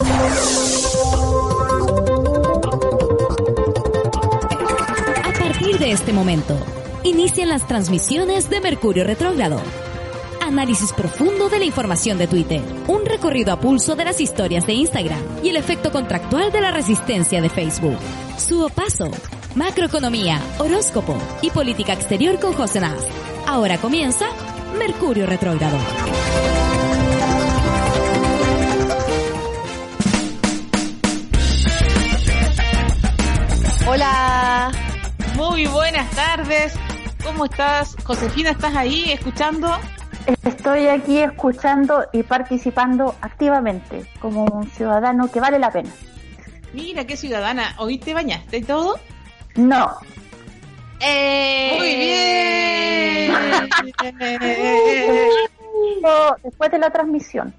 A partir de este momento, inician las transmisiones de Mercurio Retrógrado. Análisis profundo de la información de Twitter, un recorrido a pulso de las historias de Instagram y el efecto contractual de la resistencia de Facebook. Su paso, macroeconomía, horóscopo y política exterior con José Nas. Ahora comienza Mercurio Retrógrado. Hola, muy buenas tardes. ¿Cómo estás? Josefina, ¿estás ahí escuchando? Estoy aquí escuchando y participando activamente como un ciudadano que vale la pena. Mira, qué ciudadana. ¿Hoy te bañaste y todo? No. ¡Eh! Muy bien. Después de la transmisión.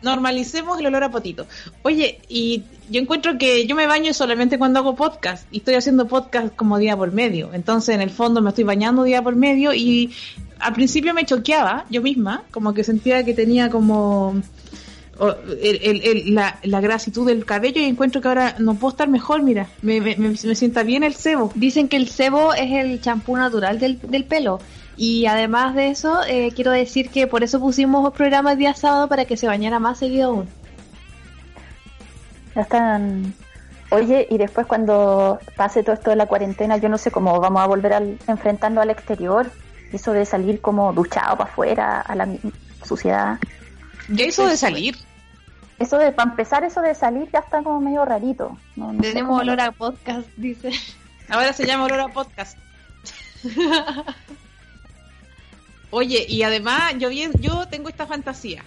Normalicemos el olor a potito. Oye, y yo encuentro que yo me baño solamente cuando hago podcast y estoy haciendo podcast como día por medio. Entonces, en el fondo me estoy bañando día por medio y al principio me choqueaba yo misma, como que sentía que tenía como el, el, el, la, grasitud del cabello y encuentro que ahora no puedo estar mejor, mira, me, me, me, me sienta bien el cebo. Dicen que el cebo es el champú natural del, del pelo. Y además de eso, eh, quiero decir que por eso pusimos programas día sábado para que se bañara más seguido aún. Ya están. Oye, y después cuando pase todo esto de la cuarentena, yo no sé cómo vamos a volver al, enfrentando al exterior. Eso de salir como duchado para afuera, a la suciedad. ¿Qué eso de salir? Eso de, para empezar, eso de salir ya está como medio rarito. No, no Tenemos olor a podcast, dice. Ahora se llama olor a podcast. Oye, y además yo bien, yo tengo esta fantasía.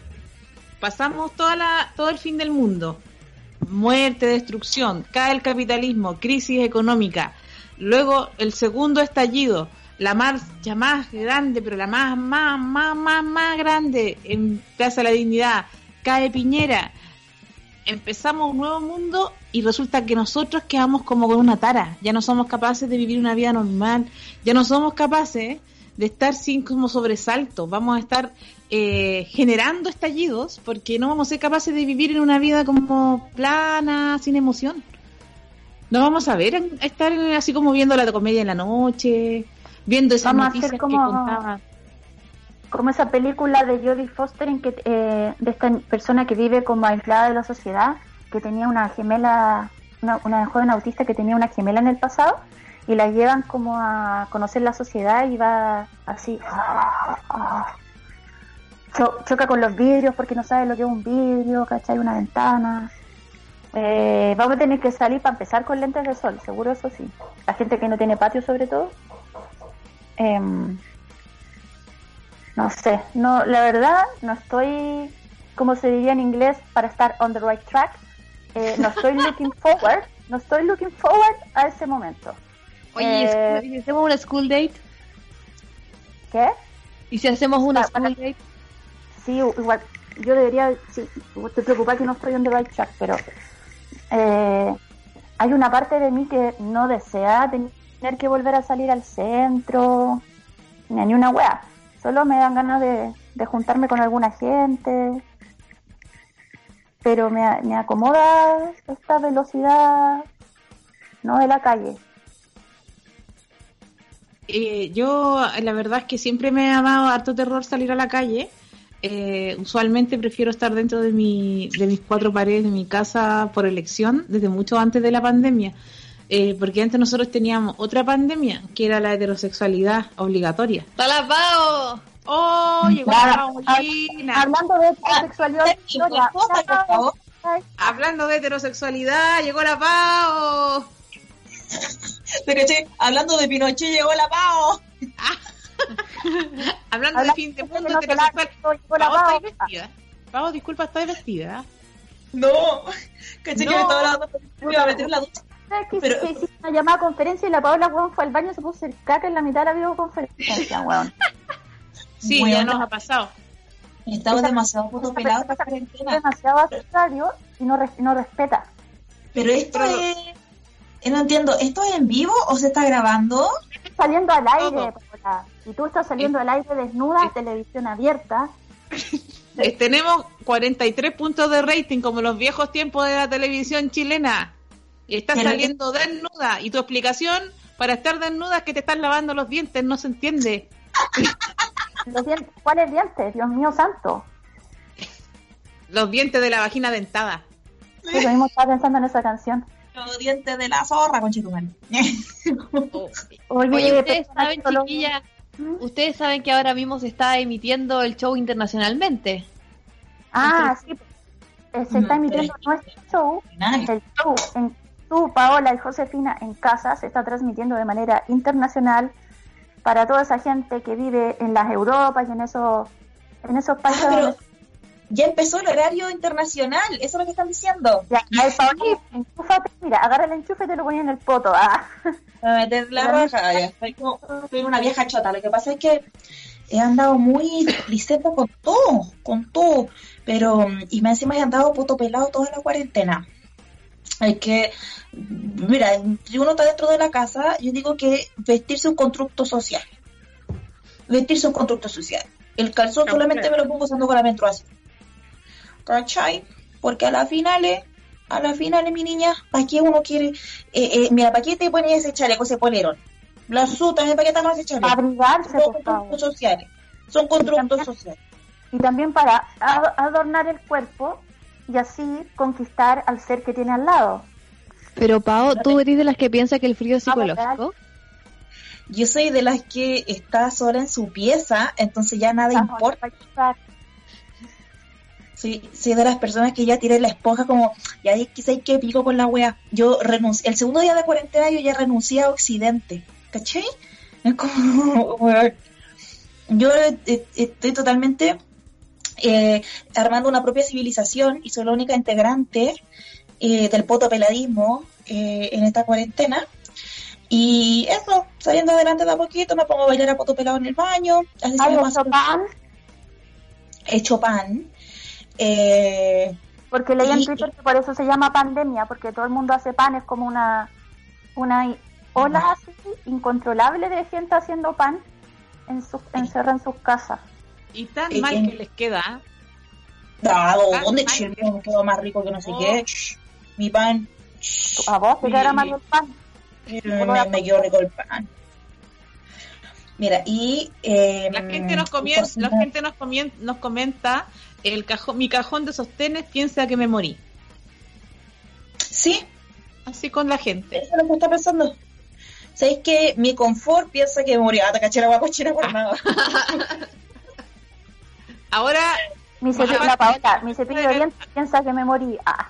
Pasamos toda la, todo el fin del mundo. Muerte, destrucción, cae el capitalismo, crisis económica. Luego el segundo estallido, la marcha más grande, pero la más, más, más, más, más grande en Plaza de la Dignidad. Cae Piñera. Empezamos un nuevo mundo y resulta que nosotros quedamos como con una tara. Ya no somos capaces de vivir una vida normal. Ya no somos capaces de estar sin como sobresalto, vamos a estar eh, generando estallidos porque no vamos a ser capaces de vivir en una vida como plana, sin emoción. No vamos a ver, a estar así como viendo la comedia en la noche, viendo esas vamos noticias a como, que contaba. Como esa película de Jodie Foster en que eh, de esta persona que vive como aislada de la sociedad, que tenía una gemela, una, una joven autista que tenía una gemela en el pasado y la llevan como a conocer la sociedad y va así Cho choca con los vidrios porque no sabe lo que es un vidrio, ¿cachai? Una ventana. Eh, vamos a tener que salir para empezar con lentes de sol, seguro eso sí. La gente que no tiene patio sobre todo. Eh, no sé, no, la verdad no estoy, como se diría en inglés, para estar on the right track. Eh, no estoy looking forward, no estoy looking forward a ese momento. Oye, eh, ¿y si hacemos una school date? ¿Qué? ¿Y si hacemos una ah, school date? Sí, igual, yo debería, sí, estoy preocupada que no estoy on the right track, pero eh, hay una parte de mí que no desea tener que volver a salir al centro, ni una wea. Solo me dan ganas de, de juntarme con alguna gente, pero me, me acomoda esta velocidad, no de la calle. Eh, yo la verdad es que siempre me ha dado harto terror salir a la calle. Eh, usualmente prefiero estar dentro de, mi, de mis cuatro paredes de mi casa por elección desde mucho antes de la pandemia. Eh, porque antes nosotros teníamos otra pandemia que era la heterosexualidad obligatoria. ¡Está la Pao! ¡Oh! Llegó la. Hablando de heterosexualidad, Hablando de heterosexualidad, llegó la Pao. Pero che, hablando de Pinochet llegó la Pao. hablando de fin de mundo ¿estás vestida? Pao, disculpa, ¿estás vestida? No, caché que No. me estaba hablando, me iba a meter en la ducha. ¿Sabes que Pero- se hizo una llamada a conferencia y la Paola weón, fue al baño y se puso el caca en la mitad de la videoconferencia, weón. Sí, Bueno. ya nos ha pasado. Estaba Esa- demasiado puto esa pelado esta persona Es cuarentena. demasiado arbitrario y no, res- no respeta. Pero esto Pero- es... eh, No entiendo, ¿esto es en vivo o se está grabando? Saliendo al aire. Paola. Y tú estás saliendo al aire desnuda, televisión abierta. Eh, tenemos 43 puntos de rating como los viejos tiempos de la televisión chilena. Y estás saliendo desnuda. Y tu explicación para estar desnuda es que te estás lavando los dientes. No se entiende. Los dientes, ¿Cuáles dientes? Dios mío santo. Los dientes de la vagina dentada. Sí, lo mismo estaba pensando en esa canción. Los dientes de la zorra, conchetumare. Oh, Oye, Oye, ustedes persona saben. Ustedes saben que ahora mismo se está emitiendo el show internacionalmente. Ah, sí. Eh, se está emitiendo nuestro show. Nice. El show en tú, Paola y Josefina en casa se está transmitiendo de manera internacional para toda esa gente que vive en las Europas y en esos, en esos países Ah, pero donde ya empezó el horario internacional, eso es lo que están diciendo. Ya, Paola, enchúfate, mira, agarra el enchufe y te lo pones en el poto. Ah. A meter la raja, ya. Soy, como- soy una vieja chota. Lo que pasa es que he andado muy displicente con todo, con todo. Pero, y me encima he andado puto pelado toda la cuarentena. Hay que, mira, si uno está dentro de la casa, yo digo que vestirse un constructo social. Vestirse un constructo social. El calzón Claro, solamente me lo pongo usando con la menstruación. ¿Cachai? Porque a la finales, a la finales, mi niña, ¿para qué uno quiere? Eh, eh, mira, ¿para qué te pones ese chaleco, ese polerón? La su también, ¿para qué pones ese chaleco? Abrigarse, Son constructos sociales. Son constructos también- sociales. Y también para ad- adornar el cuerpo y así conquistar al ser que tiene al lado. Pero Pao, ¿tú eres de las que piensa que el frío es Ah, psicológico? Yo soy de las que está sola en su pieza, entonces ya nada Vamos, importa. Soy, soy de las personas que ya tiré la esponja como, ya quizá hay que pico con la wea. Yo renuncié, el segundo día de cuarentena yo ya renuncié a Occidente, ¿cachai? Es como, yo eh, estoy totalmente eh, armando una propia civilización y soy la única integrante eh, del potopeladismo eh, en esta cuarentena. Y eso, saliendo adelante de a poquito, me pongo a bailar a poto pelado en el baño, así hecho pasa pan, hecho pan. Eh, porque leí en Twitter que por eso se llama pandemia, porque todo el mundo hace pan, es como una, una ola así incontrolable de gente haciendo pan en sus, encerrada en sus casas. y tan Eh, mal que les queda. Dado, Ah, ¿dónde me quedó más rico que no sé Oh. qué? Shh, mi pan. shh, ¿A vos te quedará mal el pan? me, me- me quedó rico el pan. Mira, y... Eh, La gente nos comien- la gente nos, comien- nos comenta el cajón, mi cajón de sostenes piensa que me morí. Sí, Así con la gente. eso es lo que está pensando. ¿Sabéis que mi confort piensa que murió? Ah, te caché la guacochera por nada. Ahora, Mi cepillo, la Paola, mi cepillo de dientes piensa que me morí. Ah,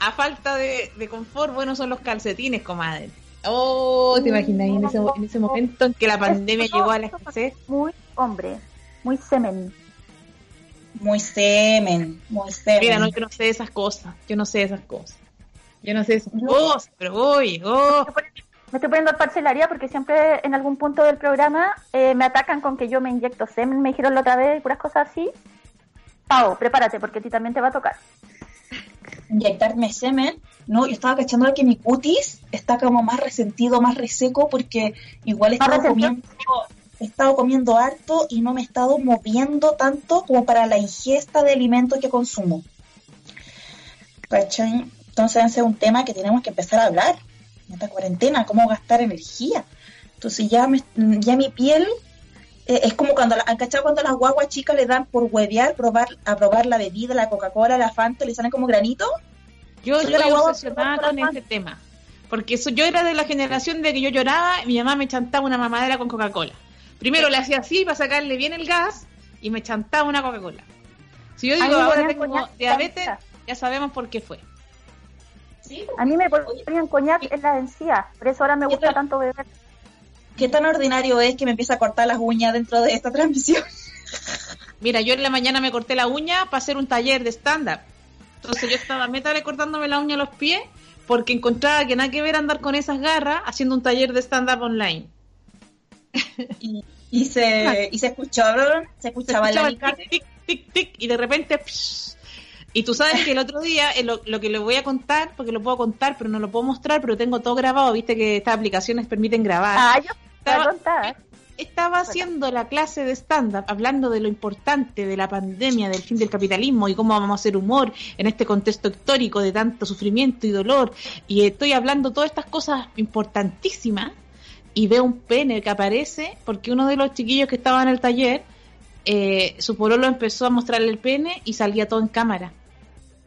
a falta de, de confort, bueno, son los calcetines, comadre. Oh, ¿te imaginas en ese, en ese momento en que la pandemia llegó a la escasez? muy hombre, muy semen. Muy semen, muy semen. Mira, no, yo no sé esas cosas. Yo no sé esas cosas. Yo no sé esas cosas, pero voy, oh. Me estoy poniendo parcelaria porque siempre en algún punto del programa eh, me atacan con que yo me inyecto semen, me dijeron la otra vez y puras cosas así. Pau, prepárate porque a ti también te va a tocar. inyectarme semen, no, yo estaba cachando que mi cutis está como más resentido, más reseco, porque igual resentido. comiendo, he estado comiendo harto y no me he estado moviendo tanto como para la ingesta de alimentos que consumo. Entonces ese es un tema que tenemos que empezar a hablar en esta cuarentena, cómo gastar energía. Entonces ya, me- ya mi piel eh, es como cuando, la- ¿han cachado cuando las guaguas chicas le dan por huevear, probar, a probar la bebida, la Coca-Cola, la Fanta, le salen como granitos? Yo estoy obsesionada con este tema. Porque eso, yo era de la generación de que yo lloraba y mi mamá me chantaba una mamadera con Coca-Cola. Primero le hacía así para sacarle bien el gas y me chantaba una Coca-Cola. Si yo digo ahora tengo coñac diabetes, ya sabemos por qué fue. Sí. A mí me ponían coñac en la encía, por eso ahora me gusta tanto beber. ¿Qué tan ordinario es que me empieza a cortar las uñas dentro de esta transmisión? Mira, yo en la mañana me corté la uña para hacer un taller de stand-up. Entonces yo estaba meta recortándome la uña a los pies porque encontraba que nada que ver andar con esas garras haciendo un taller de stand-up online. Y, y se, y se escucharon, se Se escuchaba escuchaba la el tic, tic, tic, tic, y de repente... psh. y tú sabes que el otro día, eh, lo, lo que le voy a contar, porque lo puedo contar, pero no lo puedo mostrar, pero tengo todo grabado, viste que estas aplicaciones permiten grabar. Ah, yo Estaba- contar. Estaba haciendo la clase de stand-up, hablando de lo importante de la pandemia, del fin del capitalismo y cómo vamos a hacer humor en este contexto histórico de tanto sufrimiento y dolor. Y estoy hablando todas estas cosas importantísimas y veo un pene que aparece porque uno de los chiquillos que estaba en el taller, eh, su pololo empezó a mostrarle el pene y salía todo en cámara.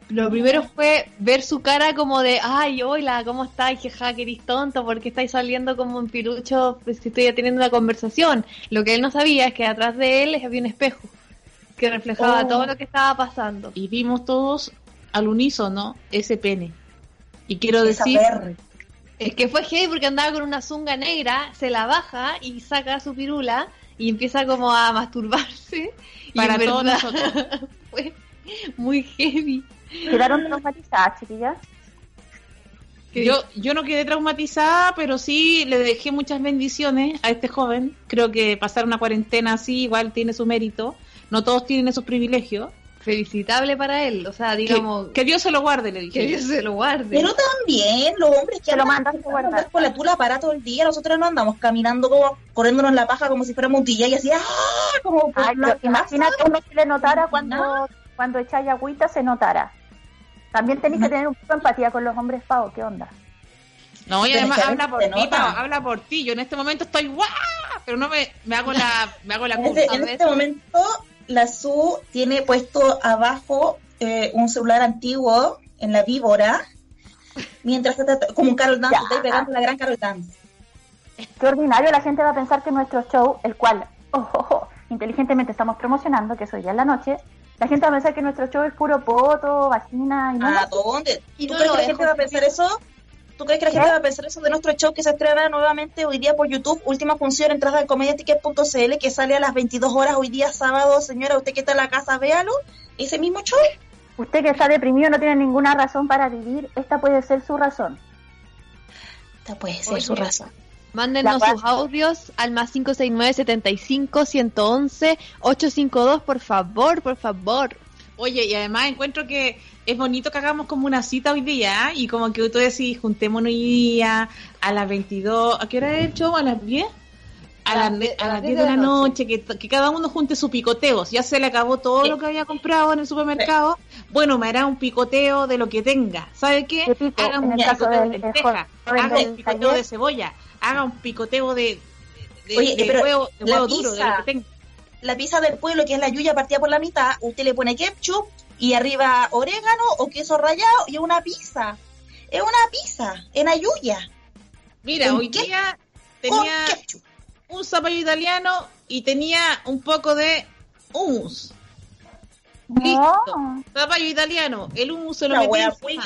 Lo primero fue ver su cara como de, ay, hola, ¿cómo estáis? Jeja, que eres tonto, porque estáis saliendo como un pirucho pues, si estoy teniendo una conversación? Lo que él no sabía es que atrás de él había un espejo que reflejaba Oh. todo lo que estaba pasando. Y vimos todos al unísono ese pene. Y quiero esa decir... Es que fue heavy porque andaba con una zunga negra, se la baja y saca su pirula y empieza como a masturbarse. Y Para en todos verdad nosotros. fue muy heavy. Quedaron traumatizadas, chiquillas. Yo, yo no quedé traumatizada, pero sí le dejé muchas bendiciones a este joven. Creo que pasar una cuarentena así igual tiene su mérito. No todos tienen esos privilegios. Felicitable para él, o sea, digamos, que Dios se lo guarde, le dije. que Dios se lo guarde. Pero también los hombres que Se lo andan mandan guardar. con la tula para todo el día, nosotros no andamos caminando como corriéndonos la paja como si fuéramos un DJ y así, ¡ah! Como Ay, la pero imagínate uno que le notara cuando, No. cuando echáis agüita se notara. También tenéis que tener un poco de empatía con los hombres pavos, ¿qué onda? No, y además habla por ti. Pau, habla por ti. Yo en este momento estoy ¡guau! Pero no me, me hago la, me hago la En culpa. este, en A este momento, la Su tiene puesto abajo eh, un celular antiguo en la víbora, mientras está como un Carol Dance, Ya. está ahí pegando la gran Carol Dance. Qué ordinario, la gente va a pensar que nuestro show, el cual oh, oh, oh, inteligentemente estamos promocionando, que es hoy día en la noche, la gente va a pensar que nuestro show es puro poto, vagina y no. ¿A dónde? Y ¿Tú no crees lo que la gente va a pensar eso? ¿Tú crees que la gente va a pensar eso de nuestro show que se estrena nuevamente hoy día por YouTube? Última función, entrada de comediaticket.cl que sale a las 22 horas hoy día sábado. Señora, usted que está en la casa, véalo. Ese mismo show. Usted que está deprimido no tiene ninguna razón para vivir, esta puede ser su razón. Esta puede ser Oye. su razón. Mándenos sus audios al más 569 75 111 852, por favor, por favor. Oye, y además encuentro que es bonito que hagamos como una cita hoy día, ¿eh? y como que tú decís, juntémonos hoy día a las 22, ¿a qué hora es el show? ¿A las 10? A, A las las de- die- a las 10 de la noche, que, que cada uno junte su picoteo. Si ya se le acabó todo lo que había comprado en el supermercado, bueno, me hará un picoteo de lo que tenga. ¿Sabe qué? Haga un picoteo de lenteja, haga un picoteo taller. de cebolla, haga un picoteo de, de, Oye, de huevo, de la huevo duro, de lo que tenga. La pizza del pueblo, que es la yuya partida por la mitad, usted le pone ketchup y arriba orégano o queso rallado y es una pizza. Es una pizza en ayuya. Mira, ¿Con hoy qué? día tenía un zapallo italiano y tenía un poco de hummus. Listo. No, Zapallo italiano, el hummus se lo La metí.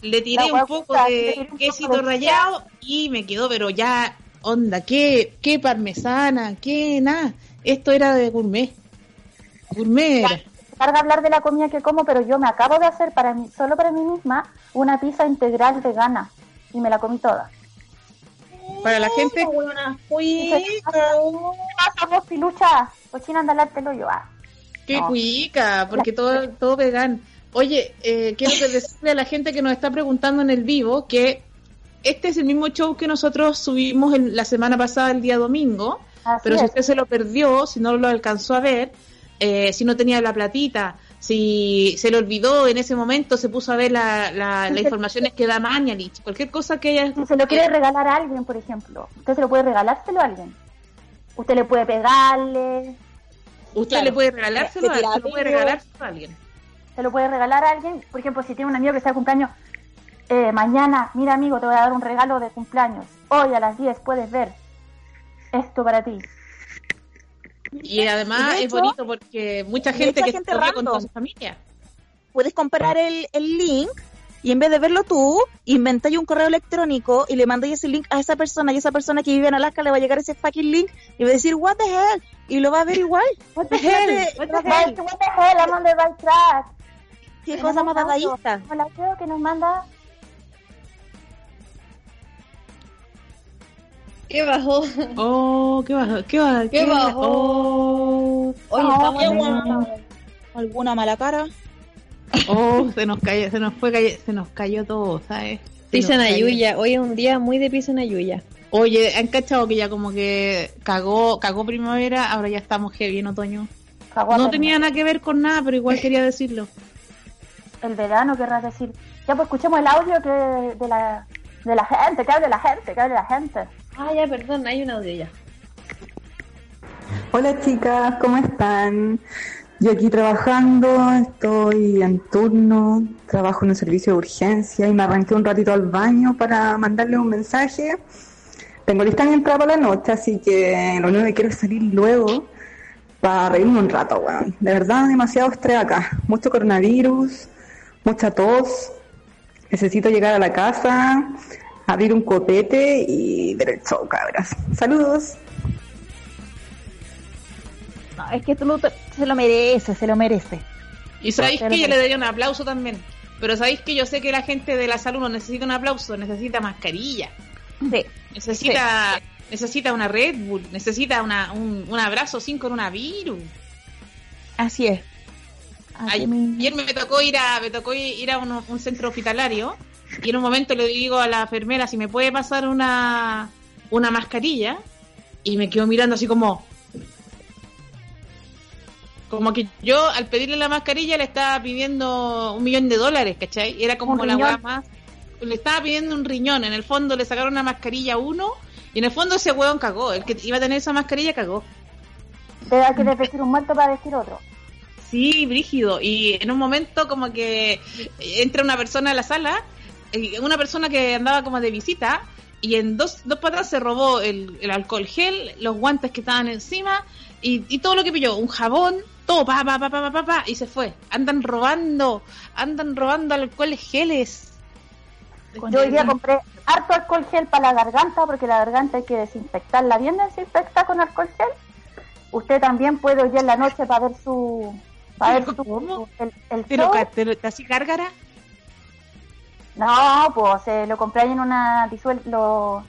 Le tiré un poco de poco quesito de rallado y me quedó, pero ya, onda, qué, qué parmesana, qué nada. Esto era de gourmet. Gourmet era. carga hablar de la comida que como, pero yo me acabo de hacer para mí, solo para mí misma, una pizza integral vegana y me la comí toda. Para la gente, La buena cuica. pasa vos, pilucha? Cochina, anda al arte yo. Ah. qué No. cuica, porque todo, todo vegan. Oye, eh, quiero decirle a la gente que nos está preguntando en el vivo que este es el mismo show que nosotros subimos el- la semana pasada, el día domingo. Así Pero si es. usted se lo perdió, si no lo alcanzó a ver, eh, si no tenía la platita, si se le olvidó en ese momento, se puso a ver la, la, las informaciones que da Mañalich, cualquier cosa que haya... Si se lo quiere regalar a alguien, por ejemplo, usted se lo puede regalárselo a alguien. Usted le puede pegarle, Usted Claro. le puede regalárselo, a, Se tira se lo puede regalárselo a alguien. se lo puede regalar a alguien. Por ejemplo, si tiene un amigo que está de cumpleaños, eh, mañana, mira amigo, te voy a dar un regalo de cumpleaños. Hoy a las 10 puedes ver esto para ti. Y además de es bonito porque mucha gente hecho, que gente se con toda su familia. Puedes comprar el, el link y en vez de verlo tú, inventáis un correo electrónico y le mandáis ese link a esa persona y esa persona que vive en Alaska le va a llegar ese fucking link y va a decir, what the hell, y lo va a ver igual. What the hell? What the hell? What the hell? I'm on the right track. Qué cosa más dadallista. tenemos el audio que nos manda ¿Qué bajó? Oh, qué bajo, qué bajo. ¿Qué bajó? Oh, Oye, estamos qué en- guau. ¿Alguna mala cara? oh, se nos cayó, se nos fue, calle- se nos cayó todo, ¿sabes? Se Pisa cayó. Nayuya. Hoy es un día muy de Pisa Nayuya. Oye, ¿han cachado que ya como que cagó, cagó primavera, ahora ya estamos heavy en otoño? No tenía nada que ver con nada, pero igual quería decirlo. el verano, querrás decir. Ya pues escuchemos el audio que de la de la gente, que hable la gente, que hable la gente. Ah, ya, perdón, hay un audio ya. Hola chicas, ¿cómo están? Yo aquí trabajando, estoy en turno, trabajo en un servicio de urgencia y me arranqué un ratito al baño para mandarle un mensaje. Tengo lista mi entrada para la noche, así que lo único que quiero es salir luego para reírme un rato, weón. De verdad, demasiado estrés acá. Mucho coronavirus, mucha tos. Necesito llegar a la casa, abrir un copete y ver el show, cabras. Saludos. No, es que tú lo, se lo merece, se lo merece. Y sabéis que yo le daría un aplauso también. Pero sabéis que yo sé que la gente de la salud no necesita un aplauso, necesita mascarilla. Sí. Necesita, necesita una Red Bull, necesita una, un, un abrazo sin coronavirus. Así es. Así. Ayer me tocó ir a, me tocó ir a un, un centro hospitalario y en un momento le digo a la enfermera si me puede pasar una, una mascarilla y me quedo mirando así como como que yo al pedirle la mascarilla le estaba pidiendo un millón de dólares, ¿cachai? Era como la weá más le estaba pidiendo un riñón, en el fondo le sacaron una mascarilla a uno y en el fondo ese weón cagó, el que iba a tener esa mascarilla cagó. Te hay que decir un muerto para decir otro. Sí, brígido. Y en un momento como que entra una persona a la sala, una persona que andaba como de visita, y en dos, dos patas se robó el, el alcohol gel, los guantes que estaban encima, y, y todo lo que pilló, un jabón, todo, pa, pa, pa, pa, pa, pa, pa, y se fue. Andan robando, andan robando alcoholes geles. Yo hoy día compré harto alcohol gel para la garganta, porque la garganta hay que desinfectarla bien desinfectada con alcohol gel. Usted también puede hoy en la noche para ver su... Para ver su, ¿Cómo? el, el ¿Te lo, show. ca- te lo- te así gárgara? No, pues se lo compré ahí en una disuel lo,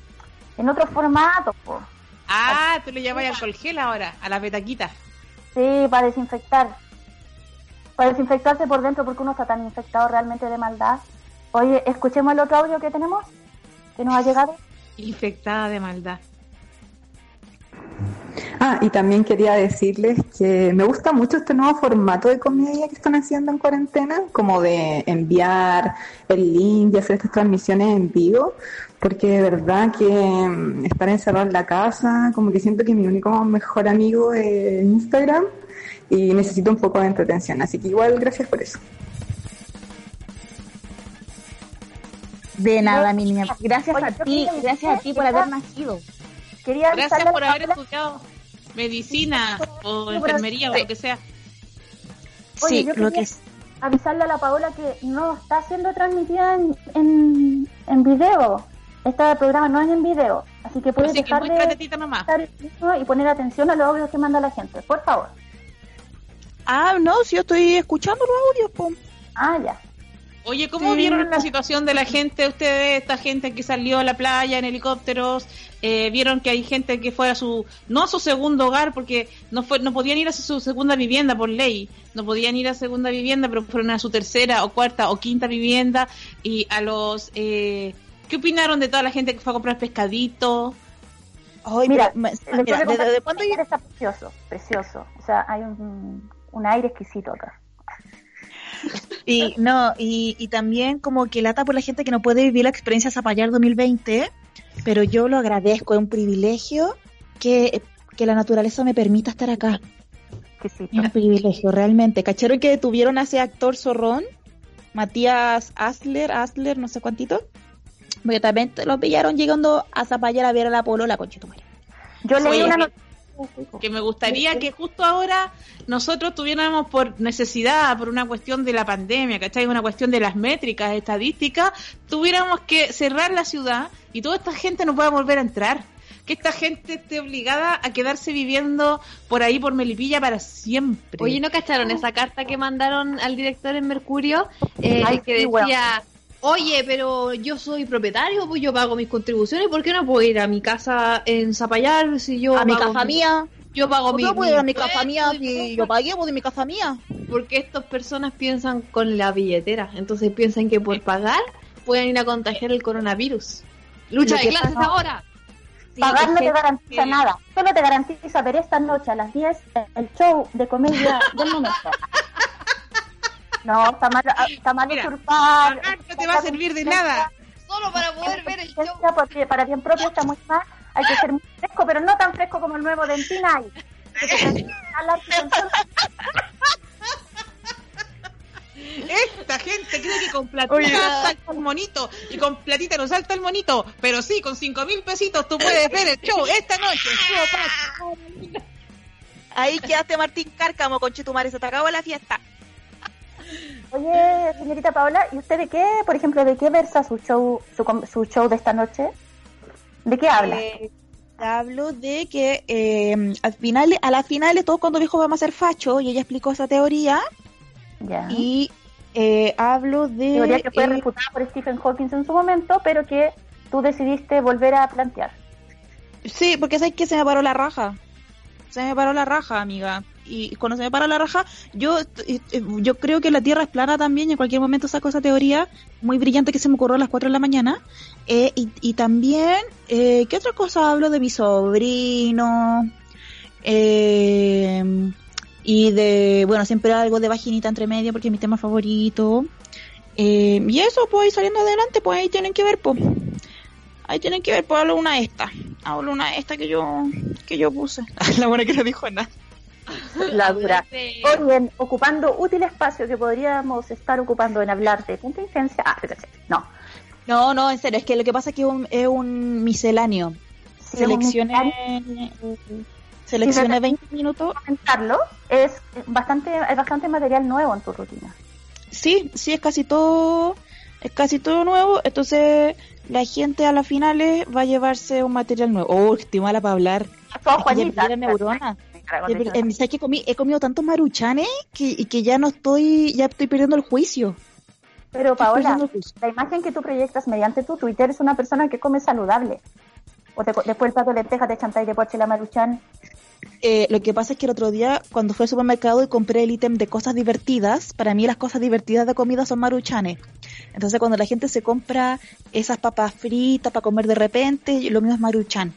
en otro formato, pues. Ah, te lo llamas alcohol gel ahora, a la petaquita. Sí, para desinfectar. Para desinfectarse por dentro porque uno está tan infectado realmente de maldad. Oye, escuchemos el otro audio que tenemos, que nos ha llegado. Infectada de maldad. Ah, y también quería decirles que me gusta mucho este nuevo formato de comedia que están haciendo en cuarentena, como de enviar el link y hacer estas transmisiones en vivo, porque de verdad que mm, estar encerrado en la casa, como que siento que mi único mejor amigo es Instagram y necesito un poco de entretención, así que igual gracias por eso. De nada, mi niña. Gracias Oye, a ti, gracias a ti por haber nacido. Quería Gracias por haber Paola- estudiado medicina o Sí, enfermería o lo que sea. Oye, Sí, yo lo que es. avisarle a la Paola que no está siendo transmitida en, en, en video. Este programa no es en video, así que puedes Así dejar de nomás. estar y poner atención a los audios que manda la gente, por favor. Ah, no, si yo estoy escuchando los audios, po. Ah, ya. Oye, ¿cómo Sí. vieron la situación de la gente, ustedes, esta gente que salió a la playa en helicópteros? Eh, vieron que hay gente que fue a su, no a su segundo hogar, porque no fue, no podían ir a su segunda vivienda por ley, no podían ir a segunda vivienda, pero fueron a su tercera o cuarta o quinta vivienda y a los, eh, ¿qué opinaron de toda la gente que fue a comprar pescadito? Ay, Mira, mira, tengo que ¿desde, contar desde que cuándo el yo- lugar está precioso, precioso. O sea, hay un, un aire exquisito acá. Y no, y, y también como que lata por la gente que no puede vivir la experiencia Zapallar 2020, pero yo lo agradezco, es un privilegio que, que la naturaleza me permita estar acá. Es un privilegio, realmente. ¿Cacharon que detuvieron a ese actor zorrón? Matías Asler, Asler, no sé cuántito. Porque también lo pillaron llegando a Zapallar a ver a la polola, conchetumare. Yo leí Oye, una noticia. Que me gustaría que justo ahora nosotros tuviéramos por necesidad, por una cuestión de la pandemia, ¿cachai? Una cuestión de las métricas, estadísticas, tuviéramos que cerrar la ciudad y toda esta gente no pueda volver a entrar. que esta gente esté obligada a quedarse viviendo por ahí por Melipilla para siempre. Oye, ¿no cacharon esa carta que mandaron al director en Mercurio? Eh, Ay, que decía, oye, pero yo soy propietario, pues yo pago mis contribuciones, ¿por qué no puedo ir a mi casa en Zapallar si yo A mi casa mía. Yo pago mi, Yo puedo ir a mi casa mía y si yo pagué pues, de mi casa mía. Porque estas personas piensan con la billetera, entonces piensan que por pagar pueden ir a contagiar el coronavirus. Lucha de clases pasa- ahora. Pagar no te garantiza que- nada. Solo te garantiza ver esta noche a las 10 el show de comedia del momento. No, está mal, está mal Mira, usurpar. no te va a servir de nada. Solo para poder ver el show. Porque para bien propio está muy mal. Hay que ser muy fresco, pero no tan fresco como el nuevo de Entinay. Esta gente cree que con platita salta el monito y con platita no salta el monito, pero sí, con cinco mil pesitos tú puedes ver el show esta noche. Ahí quedaste Martín Cárcamo, conchetumare, se te acabó la fiesta. Oye, señorita Paola, ¿y usted de qué, por ejemplo, de qué versa su show, su, su show de esta noche? ¿De qué habla? Eh, hablo de que eh, al final, a las finales todos cuando dijo vamos a ser facho y ella explicó esa teoría ya. y eh, hablo de Teoría que fue refutada por Stephen Hawking en su momento, pero que tú decidiste volver a plantear. sí porque sabes que se me paró la raja se me paró la raja amiga y cuando se me paró la raja yo eh, eh, yo creo que la tierra es plana también y en cualquier momento saco esa teoría muy brillante que se me ocurrió a las 4 de la mañana. Eh, y, y también eh, qué otra cosa hablo de mi sobrino eh, y de bueno siempre algo de vaginita entre medio porque es mi tema favorito. Y eso pues saliendo adelante pues ahí tienen que ver pues. Ahí tienen que ver pues hablo una esta hablo una esta que yo que yo puse. La buena que no dijo nada La dura. Oye, ocupando útil espacio que podríamos estar ocupando en hablar de contingencia. Ah. No. no no en serio es que lo que pasa es que es un, es un misceláneo seleccioné seleccioné 20 minutos comentarlo. Es bastante, es bastante material nuevo en tu rutina. Sí, sí, es casi todo, es casi todo nuevo, entonces la gente a las finales va a llevarse un material nuevo. Oh, estoy mala para hablar. Todo Es que ya Juanita. perdí la neurona. Me cargo Ya de per- eso. eh, ¿Sabes que comí? He comido tantos maruchanes que, y que ya no estoy, ya estoy perdiendo el juicio. Pero Paola, la imagen que tú proyectas mediante tu Twitter es una persona que come saludable. O te, después el plato de lentejas de chantay de poche la maruchan. Eh, lo que pasa es que el otro día, cuando fui al supermercado y compré el ítem de cosas divertidas, para mí las cosas divertidas de comida son maruchanes. Entonces, cuando la gente se compra esas papas fritas para comer de repente, lo mío es maruchan.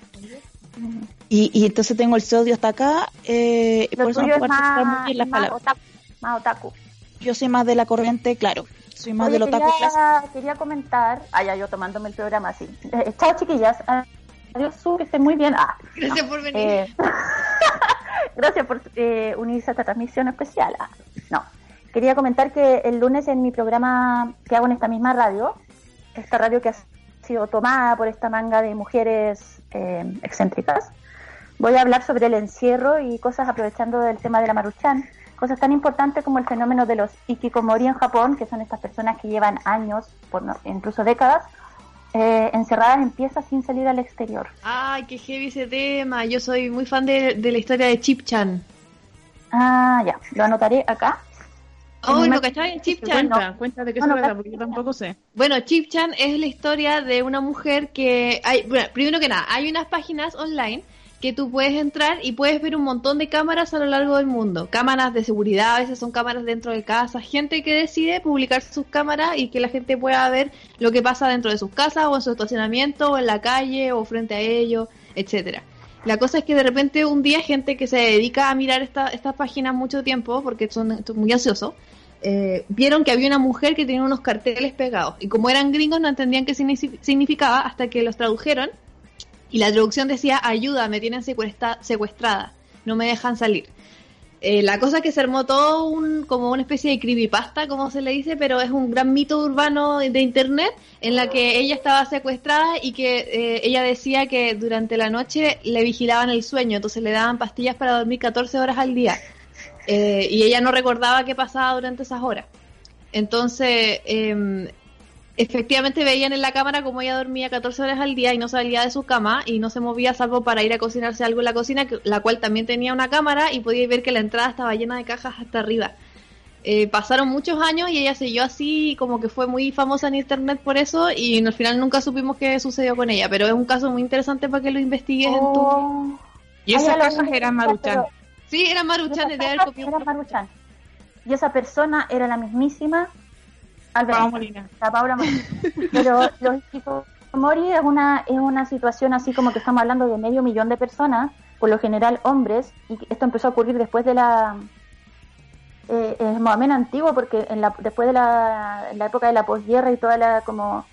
Y, y entonces tengo el sodio hasta acá, eh, Lo por eso no puedo articular muy más, bien las más palabras. otaku. Más otaku. Yo soy más de la corriente, claro. Soy más Oye, del otaku clásico. quería, quería comentar. Ah, ya yo tomándome el programa así. Eh, chao, chiquillas. Adiós, Su, que estén muy bien. Ah, Gracias por venir. Eh, gracias por eh, unirse a esta transmisión especial. Ah, no, quería comentar que el lunes en mi programa que hago en esta misma radio, esta radio que ha sido tomada por esta manga de mujeres eh, excéntricas, voy a hablar sobre el encierro y cosas aprovechando del tema de la maruchan, cosas tan importantes como el fenómeno de los ikikomori en Japón, que son estas personas que llevan años, por no- incluso décadas, eh, encerradas en piezas sin salir al exterior. Ay, qué heavy ese tema. Yo soy muy fan de, de la historia de Chip Chan. Ah, ya, lo anotaré acá. Oh, ¿lo una- cachai? Chip Chan. Cuenta, cuenta de qué No, se trata, porque yo tampoco sé. Bueno, Chip Chan es la historia de una mujer que hay, bueno, primero que nada, hay unas páginas online que tú puedes entrar y puedes ver un montón de cámaras a lo largo del mundo. Cámaras de seguridad, a veces son cámaras dentro de casa, gente que decide publicar sus cámaras y que la gente pueda ver lo que pasa dentro de sus casas o en su estacionamiento o en la calle o frente a ellos, etcétera. La cosa es que de repente un día gente que se dedica a mirar esta, estas páginas mucho tiempo, porque son son muy ansiosos, eh, vieron que había una mujer que tenía unos carteles pegados. Y como eran gringos no entendían qué signi- significaba hasta que los tradujeron. Y la traducción decía, ayuda, me tienen secuestra- secuestrada, no me dejan salir. Eh, la cosa es que se armó todo un, como una especie de creepypasta, como se le dice, pero es un gran mito urbano de internet en la que ella estaba secuestrada y que eh, ella decía que durante la noche le vigilaban el sueño, entonces le daban pastillas para dormir 14 horas al día. Eh, y ella no recordaba qué pasaba durante esas horas. Entonces, em, efectivamente veían en la cámara como ella dormía 14 horas al día y no salía de su cama y no se movía salvo para ir a cocinarse algo en la cocina, la cual también tenía una cámara y podía ver que la entrada estaba llena de cajas hasta arriba. Eh, pasaron muchos años y ella siguió así, como que fue muy famosa en internet por eso y al final nunca supimos qué sucedió con ella, pero es un caso muy interesante para que lo investigues en tu... Oh, Y esas cajas eran pero- Maruchan. Sí, era Maruchan de haber copiado eran un- Maruchan. Y esa persona era la mismísima Albert Paola. Molina. La Paula Molina. Pero los hikikomori es una, es una situación así como que estamos hablando de medio millón de personas, por lo general hombres, y esto empezó a ocurrir después de la... Eh, es más o menos antiguo porque en la, después de la, en la época de la posguerra y toda la como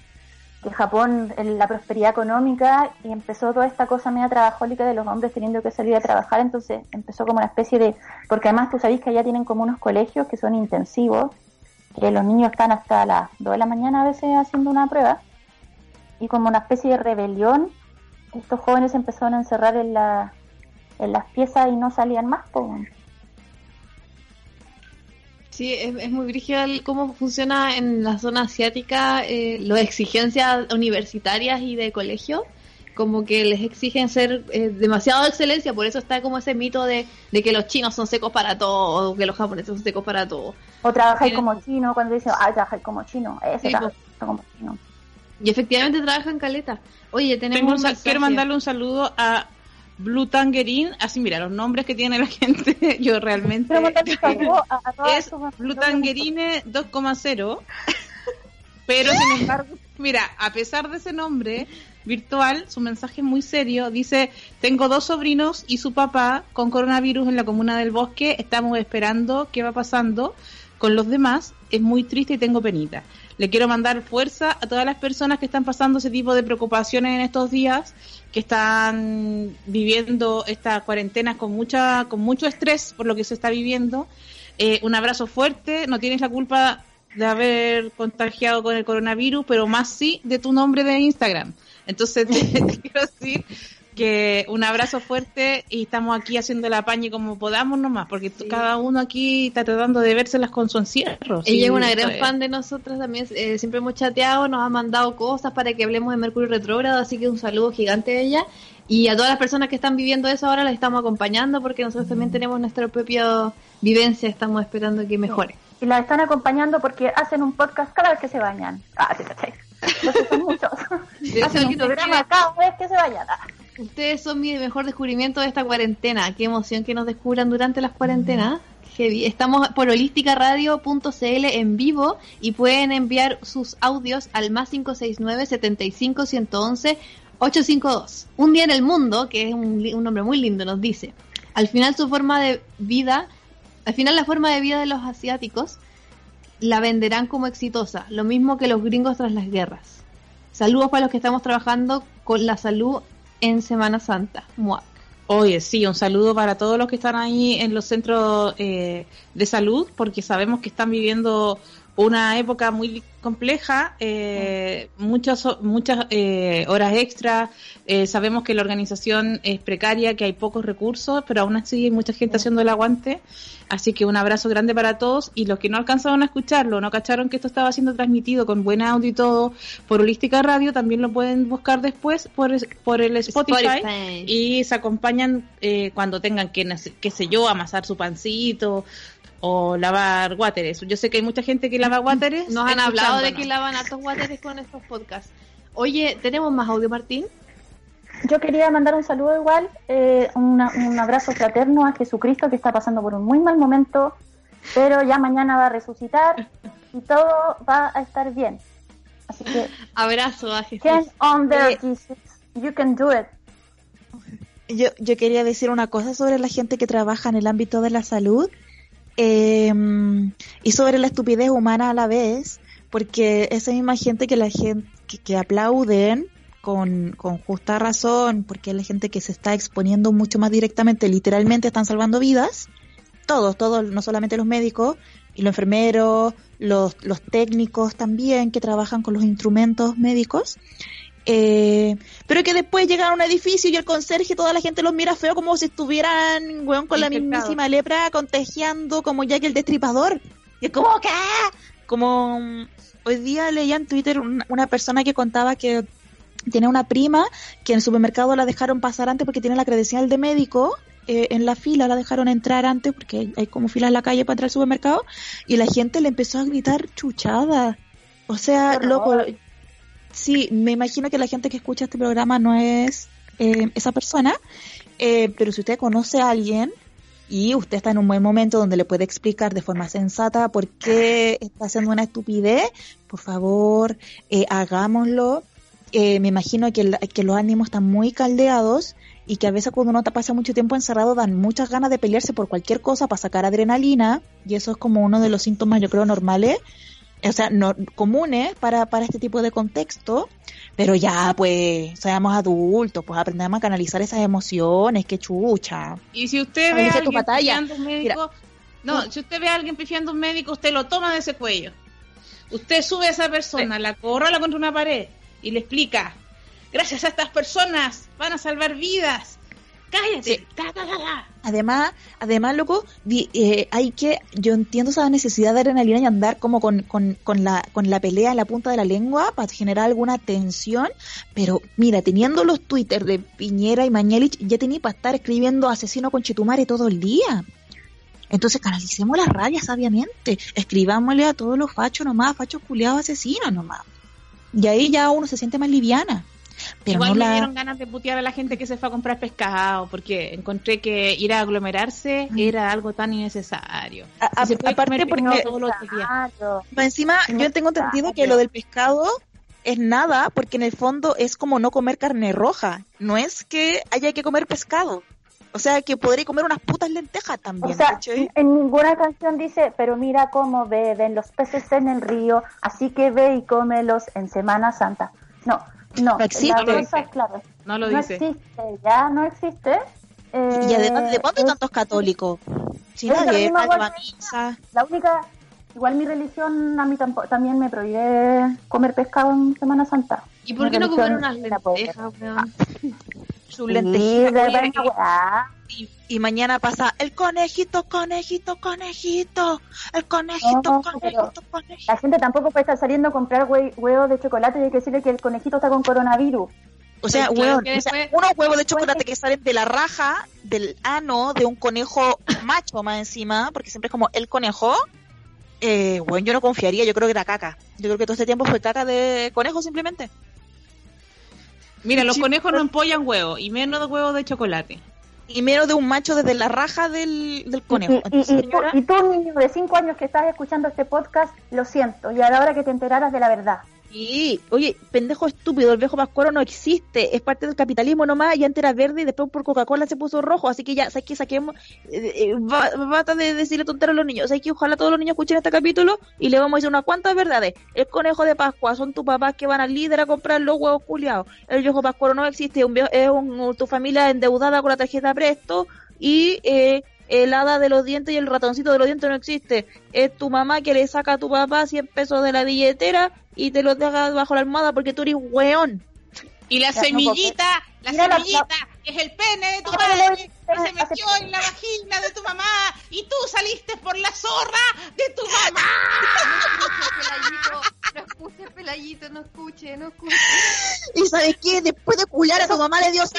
que Japón en la prosperidad económica y empezó toda esta cosa media trabajólica de los hombres teniendo que salir a trabajar, entonces empezó como una especie de, porque además tú sabéis que allá tienen como unos colegios que son intensivos, que los niños están hasta las 2 de la mañana a veces haciendo una prueba, y como una especie de rebelión, estos jóvenes empezaron a encerrar en, la, en las piezas y no salían más. po. Sí, es, es muy brígido cómo funciona en la zona asiática eh, las exigencias universitarias y de colegio, como que les exigen ser eh, demasiado de excelencia, por eso está como ese mito de, de que los chinos son secos para todo, o que los japoneses son secos para todo. O trabajáis Tienen- como chino, cuando dicen, ah, trabajáis como chino, ese Sí, trabaja como chino. Y efectivamente trabajan caleta. Oye, tenemos Tengo quiero mandarle un saludo a Blue Tangerine. Así, mira, los nombres que tiene la gente, yo realmente. Es Blue Tangerine 2,0. Pero sin embargo, mira, a pesar de ese nombre virtual, su mensaje es muy serio. Dice: Tengo dos sobrinos y su papá con coronavirus en la comuna del bosque. Estamos esperando qué va pasando con los demás. Es muy triste y tengo penita. Le quiero mandar fuerza a todas las personas que están pasando ese tipo de preocupaciones en estos días, que están viviendo esta cuarentena con mucha, con mucho estrés por lo que se está viviendo. Eh, un abrazo fuerte, no tienes la culpa de haber contagiado con el coronavirus, pero más sí de tu nombre de Instagram. Entonces te quiero decir que un abrazo fuerte y estamos aquí haciendo el apañe como podamos nomás, porque cada uno aquí está tratando de vérselas con su encierro. sí, Ella es una gran fan de nosotras también, eh, siempre hemos chateado, nos ha mandado cosas para que hablemos de Mercurio retrógrado, así que un saludo gigante a ella. Y a todas las personas que están viviendo eso ahora las estamos acompañando porque nosotros también tenemos nuestra propia vivencia, estamos esperando que mejore. Y la están acompañando porque hacen un podcast cada vez que se bañan. Ah, sí, ¿cachai? Entonces son muchos. Hacen un programa cada vez que se bañan. Ah. Ustedes son mi mejor descubrimiento de esta cuarentena. Qué emoción que nos descubran durante las cuarentenas. Heavy. Estamos por holísticaradio.cl en vivo y pueden enviar sus audios al más 569 75 111 852. Un día en el mundo, que es un, un nombre muy lindo, nos dice. Al final su forma de vida, al final la forma de vida de los asiáticos la venderán como exitosa, lo mismo que los gringos tras las guerras. Saludos para los que estamos trabajando con la salud en Semana Santa. Muac. Oye, sí, un saludo para todos los que están ahí en los centros eh, de salud, porque sabemos que están viviendo una época muy compleja, eh, muchas muchas eh, horas extras. eh, sabemos que la organización es precaria, que hay pocos recursos, pero aún así hay mucha gente haciendo el aguante. Así que un abrazo grande para todos y los que no alcanzaron a escucharlo, no cacharon que esto estaba siendo transmitido con buen audio y todo por Holística Radio, también lo pueden buscar después por, por el Spotify, Spotify. y se acompañan eh, cuando tengan que, qué sé yo, amasar su pancito o lavar wateres. Yo sé que hay mucha gente que lava wateres. Nos han hablado de que lavan hartos wateres con estos podcasts. Oye, ¿tenemos más audio, Martín? Yo quería mandar un saludo igual, eh, una- un abrazo fraterno a Jesucristo que está pasando por un muy mal momento, pero ya mañana va a resucitar y todo va a estar bien. Así que, Abrazo a Jesús. get on there, Eh, Jesus. You can do it. Yo, yo quería decir una cosa sobre la gente que trabaja en el ámbito de la salud eh, y sobre la estupidez humana a la vez, porque esa misma gente que la gente que, que aplauden con, con justa razón, porque es la gente que se está exponiendo mucho más directamente, literalmente están salvando vidas, todos, todos, no solamente los médicos y los enfermeros, los, los técnicos también que trabajan con los instrumentos médicos. Eh, pero que después llegan a un edificio y el conserje, toda la gente los mira feo como si estuvieran, weón, con la mismísima lepra, contagiando como ya que el destripador. Y es como, ¿qué? Como, hoy día leía en Twitter un- una persona que contaba que tiene una prima que en el supermercado la dejaron pasar antes porque tiene la credencial de médico. eh, en la fila la dejaron entrar antes porque hay, como fila en la calle para entrar al supermercado y la gente le empezó a gritar chuchada. O sea, loco. Sí, me imagino que la gente que escucha este programa no es eh, esa persona, eh, pero si usted conoce a alguien y usted está en un buen momento donde le puede explicar de forma sensata por qué está haciendo una estupidez, por favor, eh, hagámoslo. Eh, me imagino que, los ánimos están muy caldeados y que a veces cuando uno pasa mucho tiempo encerrado dan muchas ganas de pelearse por cualquier cosa para sacar adrenalina y eso es como uno de los síntomas yo creo normales, o sea, no, comunes para, para este tipo de contexto, pero ya pues seamos adultos, pues aprendamos a canalizar esas emociones, que chucha. Y si usted ve a alguien pifiando un médico, no, si usted ve a alguien pifiando un médico, usted lo toma de ese cuello. Usted sube a esa persona, la corrola contra una pared y le explica, gracias a estas personas van a salvar vidas. Cállate. Ta, ta, ta, ta. Además, además, loco, eh, hay que, yo entiendo esa necesidad de adrenalina y andar como con, con, con la, con la pelea en la punta de la lengua para generar alguna tensión, pero mira, teniendo los Twitter de Piñera y Mañelich, ya tenía para estar escribiendo asesino con Chetumare todo el día. Entonces canalicemos la rabia sabiamente, escribámosle a todos los fachos nomás, fachos culiados asesinos nomás. Y ahí ya uno se siente más liviana. Pero Igual no me dieron ganas de putear a la gente que se fue a comprar pescado, porque encontré que ir a aglomerarse era algo tan innecesario. A- a- Si se puede aparte comer porque todos los días. Encima, yo tengo entendido que lo del pescado es nada, porque en el fondo es como no comer carne roja. No es que haya que comer pescado. O sea, que podría comer unas putas lentejas también. O sea, ¿cachai? en ninguna canción dice, pero mira cómo beben los peces en el río, así que ve y cómelos en Semana Santa. No, no, No existe. la cosa, claro, No lo no dice. existe, ya no existe. Eh, y además, ¿de cuándo hay es tantos católicos? Si es la nadie misma nadie va a hueá. misa. La única, igual mi religión a mí tampoco, también me prohíbe comer pescado en Semana Santa. ¿Y por Mi qué no comer unas la lentejas, weón? Sus lentejas. Y, y mañana pasa el conejito, conejito, conejito. El conejito, No, conejito, conejito. La gente tampoco puede estar saliendo a comprar hue- huevos de chocolate y hay que decirle que el conejito está con coronavirus. O sea, Pues que o sea, unos huevos de chocolate que salen de la raja del ano de un conejo macho más encima, porque siempre es como el conejo. Eh, bueno, yo no confiaría, yo creo que era caca. Yo creo que todo este tiempo fue caca de conejo simplemente. Mira, los conejos no empollan huevos, y menos de huevos de chocolate. Y menos de un macho desde la raja del, del conejo. Y, y- tú, niño de 5 años que estás escuchando este podcast, lo siento, y a la hora que te enteraras de la verdad. Sí, oye, pendejo estúpido, el viejo pascuero no existe, es parte del capitalismo nomás, y antes era verde y después por Coca-Cola se puso rojo, así que ya, ¿sabes qué? Saquemos, eh, eh, ba- basta de decirle tonteros a los niños, ¿sabes que Ojalá todos los niños escuchen este capítulo y le vamos a decir unas cuantas verdades. El conejo de Pascua son tus papás que van al líder a comprar los huevos culiados. El viejo pascuero no existe, un viejo- es un- tu familia endeudada con la tarjeta presto y eh, el hada de los dientes y el ratoncito de los dientes no existe. Es tu mamá que le saca a tu papá 100 pesos de la billetera y te los deja bajo la almohada porque tú eres weón. Y la semillita, la semillita, que es el pene de tu madre, que se hace- metió en la vagina de tu mamá, y tú saliste por la zorra de tu mamá. Pelayito, no escuche, Pelayito, no escuche, no escuche. ¿Y sabes qué? Después de culiar a tu mamá le dio Es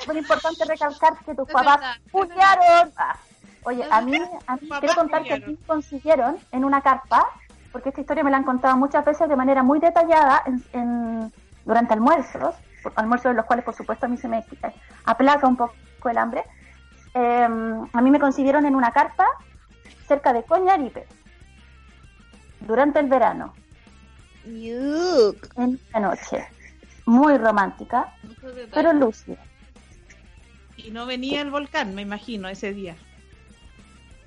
súper importante recalcar que tus papás culiaron. Ah. Oye, a mí, a mí quiero contar que aquí consiguieron en una carpa, porque esta historia me la han contado muchas veces de manera muy detallada en, en- durante almuerzos, almuerzos de los cuales por supuesto a mí se me eh, aplaca un poco el hambre. Eh, a mí me consiguieron en una carpa cerca de Coñaripe durante el verano, Yuck. en la noche, muy romántica, pero lúcida. Y no venía el volcán, me imagino, ese día.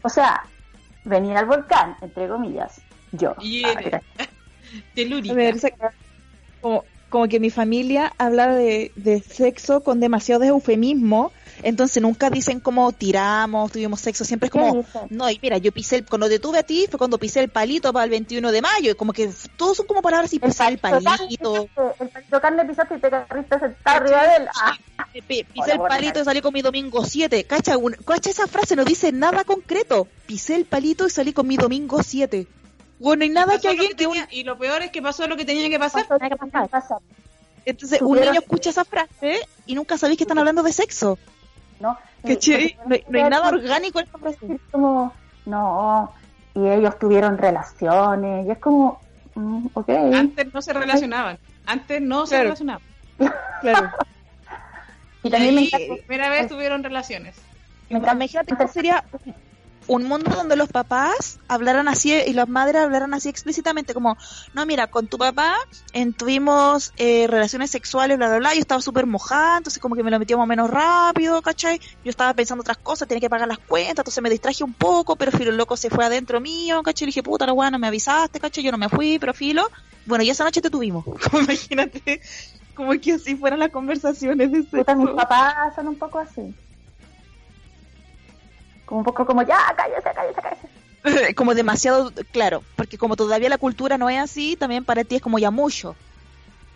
O sea, venir al volcán, entre comillas, yo. Y Ah. A ver, como, como que mi familia habla de, de sexo con demasiado eufemismo, entonces nunca dicen como tiramos, tuvimos sexo, siempre es ¿Qué como, no, y mira, yo pisé, el, cuando te tuve a ti fue cuando pisé el palito para el 21 de mayo, y como que todos son como palabras así, pisé el palito el palito carne pisaste y te carriste sentado arriba de él. Ah, pi- pisé el palito y salí con mi domingo 7, cacha, un- cacha esa frase, no dice nada concreto, pisé el palito y salí con mi domingo 7. Bueno, y nada que lo alguien que un- Y lo peor es que pasó lo que tenía que pasar. Pasó lo que tenía que pasar, entonces un niño escucha esa frase y nunca sabéis que están hablando de sexo. ¿No? Y- ¿Cachai? No, hay- no hay nada como- orgánico en frase. decir como, no, y ellos tuvieron relaciones, y es como, mm, ok. Antes no se relacionaban. Antes no se Claro. relacionaban. Claro. Y también me ahí, encanta- por primera vez tuvieron relaciones. me encanta- Imagínate cómo sería un mundo donde los papás hablaran así y las madres hablaran así explícitamente, como, no, mira, con tu papá en, tuvimos eh, relaciones sexuales, bla, bla, bla, yo estaba súper mojada, entonces como que me lo metió más o menos rápido, ¿cachai? Yo estaba pensando otras cosas, tenía que pagar las cuentas, entonces me distraje un poco, pero filo, el loco se fue adentro mío, ¿cachai? Le dije, puta, la weá, no me avisaste, ¿cachai? Yo no me fui, pero filo. Bueno, y esa noche te tuvimos. Como imagínate, como que así fueran las conversaciones de puta, mis sexo. papás son un poco así. Como un poco como, ya, cállese, cállese, cállese. como demasiado claro, porque como todavía la cultura no es así, también para ti es como ya mucho.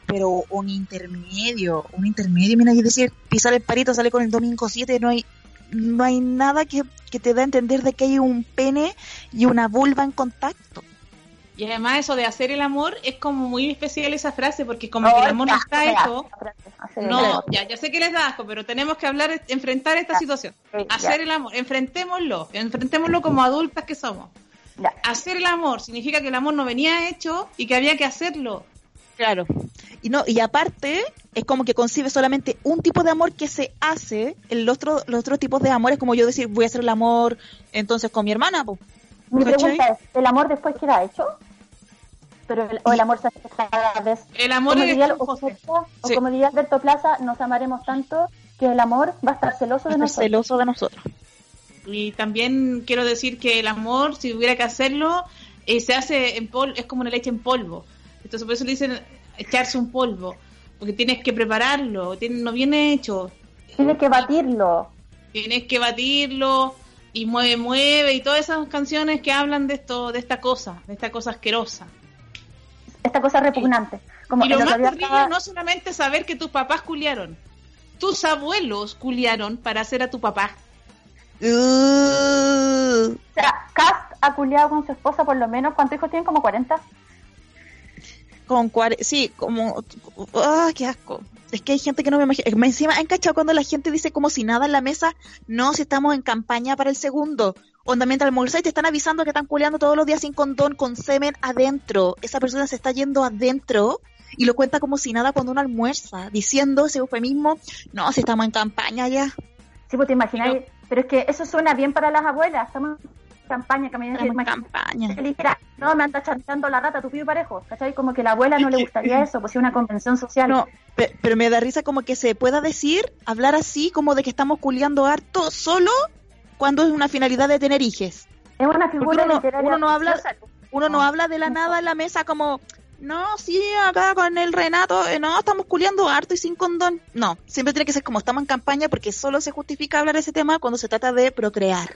Pero un intermedio, un intermedio, mira, es decir, pisar el palito, sale con el domingo 7, no hay no hay nada que, que te da a entender de que hay un pene y una vulva en contacto. Y además eso de hacer el amor es como muy especial esa frase porque como No, que el amor no está hecho. No, ya, ya sé que les da asco, pero tenemos que hablar, enfrentar esta Ya, situación. sí, ya. Hacer el amor, enfrentémoslo, enfrentémoslo como adultas que somos. Ya. Hacer el amor significa que el amor no venía hecho y que había que hacerlo. Claro. Y no, y aparte, es como que concibe solamente un tipo de amor que se hace, el otro, los otros tipos de amor es como yo decir, voy a hacer el amor entonces con mi hermana, pues. Mi pregunta es, ¿el amor después queda hecho? Pero el, o el amor se hace cada vez. El amor como es diría, o, José. o Sí. como diría Alberto Plaza, nos amaremos tanto que el amor va a estar celoso de nosotros. celoso de nosotros. Y también quiero decir que el amor, si hubiera que hacerlo, eh, se hace en polvo, es como una leche en polvo. Entonces por eso le dicen echarse un polvo, porque tienes que prepararlo, tiene- no viene hecho. Tiene que batirlo. Tienes que batirlo y mueve, mueve y todas esas canciones que hablan de esto, de esta cosa, de esta cosa asquerosa. Esta cosa repugnante. Como y lo más terrible estaba- no solamente saber que tus papás culiaron, tus abuelos culiaron para hacer a tu papá. Uh, O sea, Cast ha culiado con su esposa por lo menos. ¿Cuántos hijos tienen? Como 40. con cuare- sí, como ah, qué asco. Es que hay gente que no me imagino. Encima, ¿han cachado cuando la gente dice como si nada en la mesa? No, si estamos en campaña para el segundo. Onda, mientras almorzáis te están avisando que están culeando todos los días sin condón, con semen adentro. Esa persona se está yendo adentro y lo cuenta como si nada cuando uno almuerza, diciendo ese eufemismo, no, si estamos en campaña ya. Sí, pues te imaginas. Pero es que eso suena bien para las abuelas. Estamos en campaña, caminando. Estamos en imagínate campaña. que no, me anda chantando la rata, tu pibe parejo. ¿Cachai? Como que a la abuela no le gustaría eso, pues es una convención social. No, pe- pero me da risa como que se pueda decir, hablar así, como de que estamos culiando harto solo cuando es una finalidad de tener hijes. Es una figura uno literaria. uno no habla- preciosa. Uno no habla de la nada en la mesa como, no, sí, acá con el Renato, eh, no, estamos culiando harto y sin condón. No, siempre tiene que ser como estamos en campaña porque solo se justifica hablar de ese tema cuando se trata de procrear.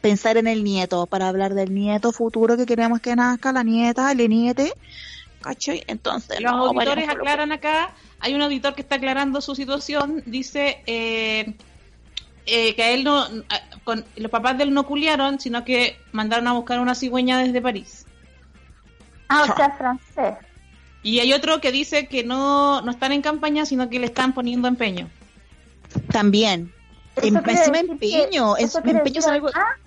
Pensar en el nieto, para hablar del nieto futuro que queremos que nazca, la nieta, el niete. ¿Cachai? Entonces, Los no, auditores aclaran acá, hay un auditor que está aclarando su situación, dice eh, eh, que a él no, con, los papás de él no culiaron, sino que mandaron a buscar una cigüeña desde París. Ah, o sea, francés. Y hay otro que dice que no, no están en campaña, sino que le están poniendo empeño. También. Em- encima que- empeño, eso empeño decir es algo... acá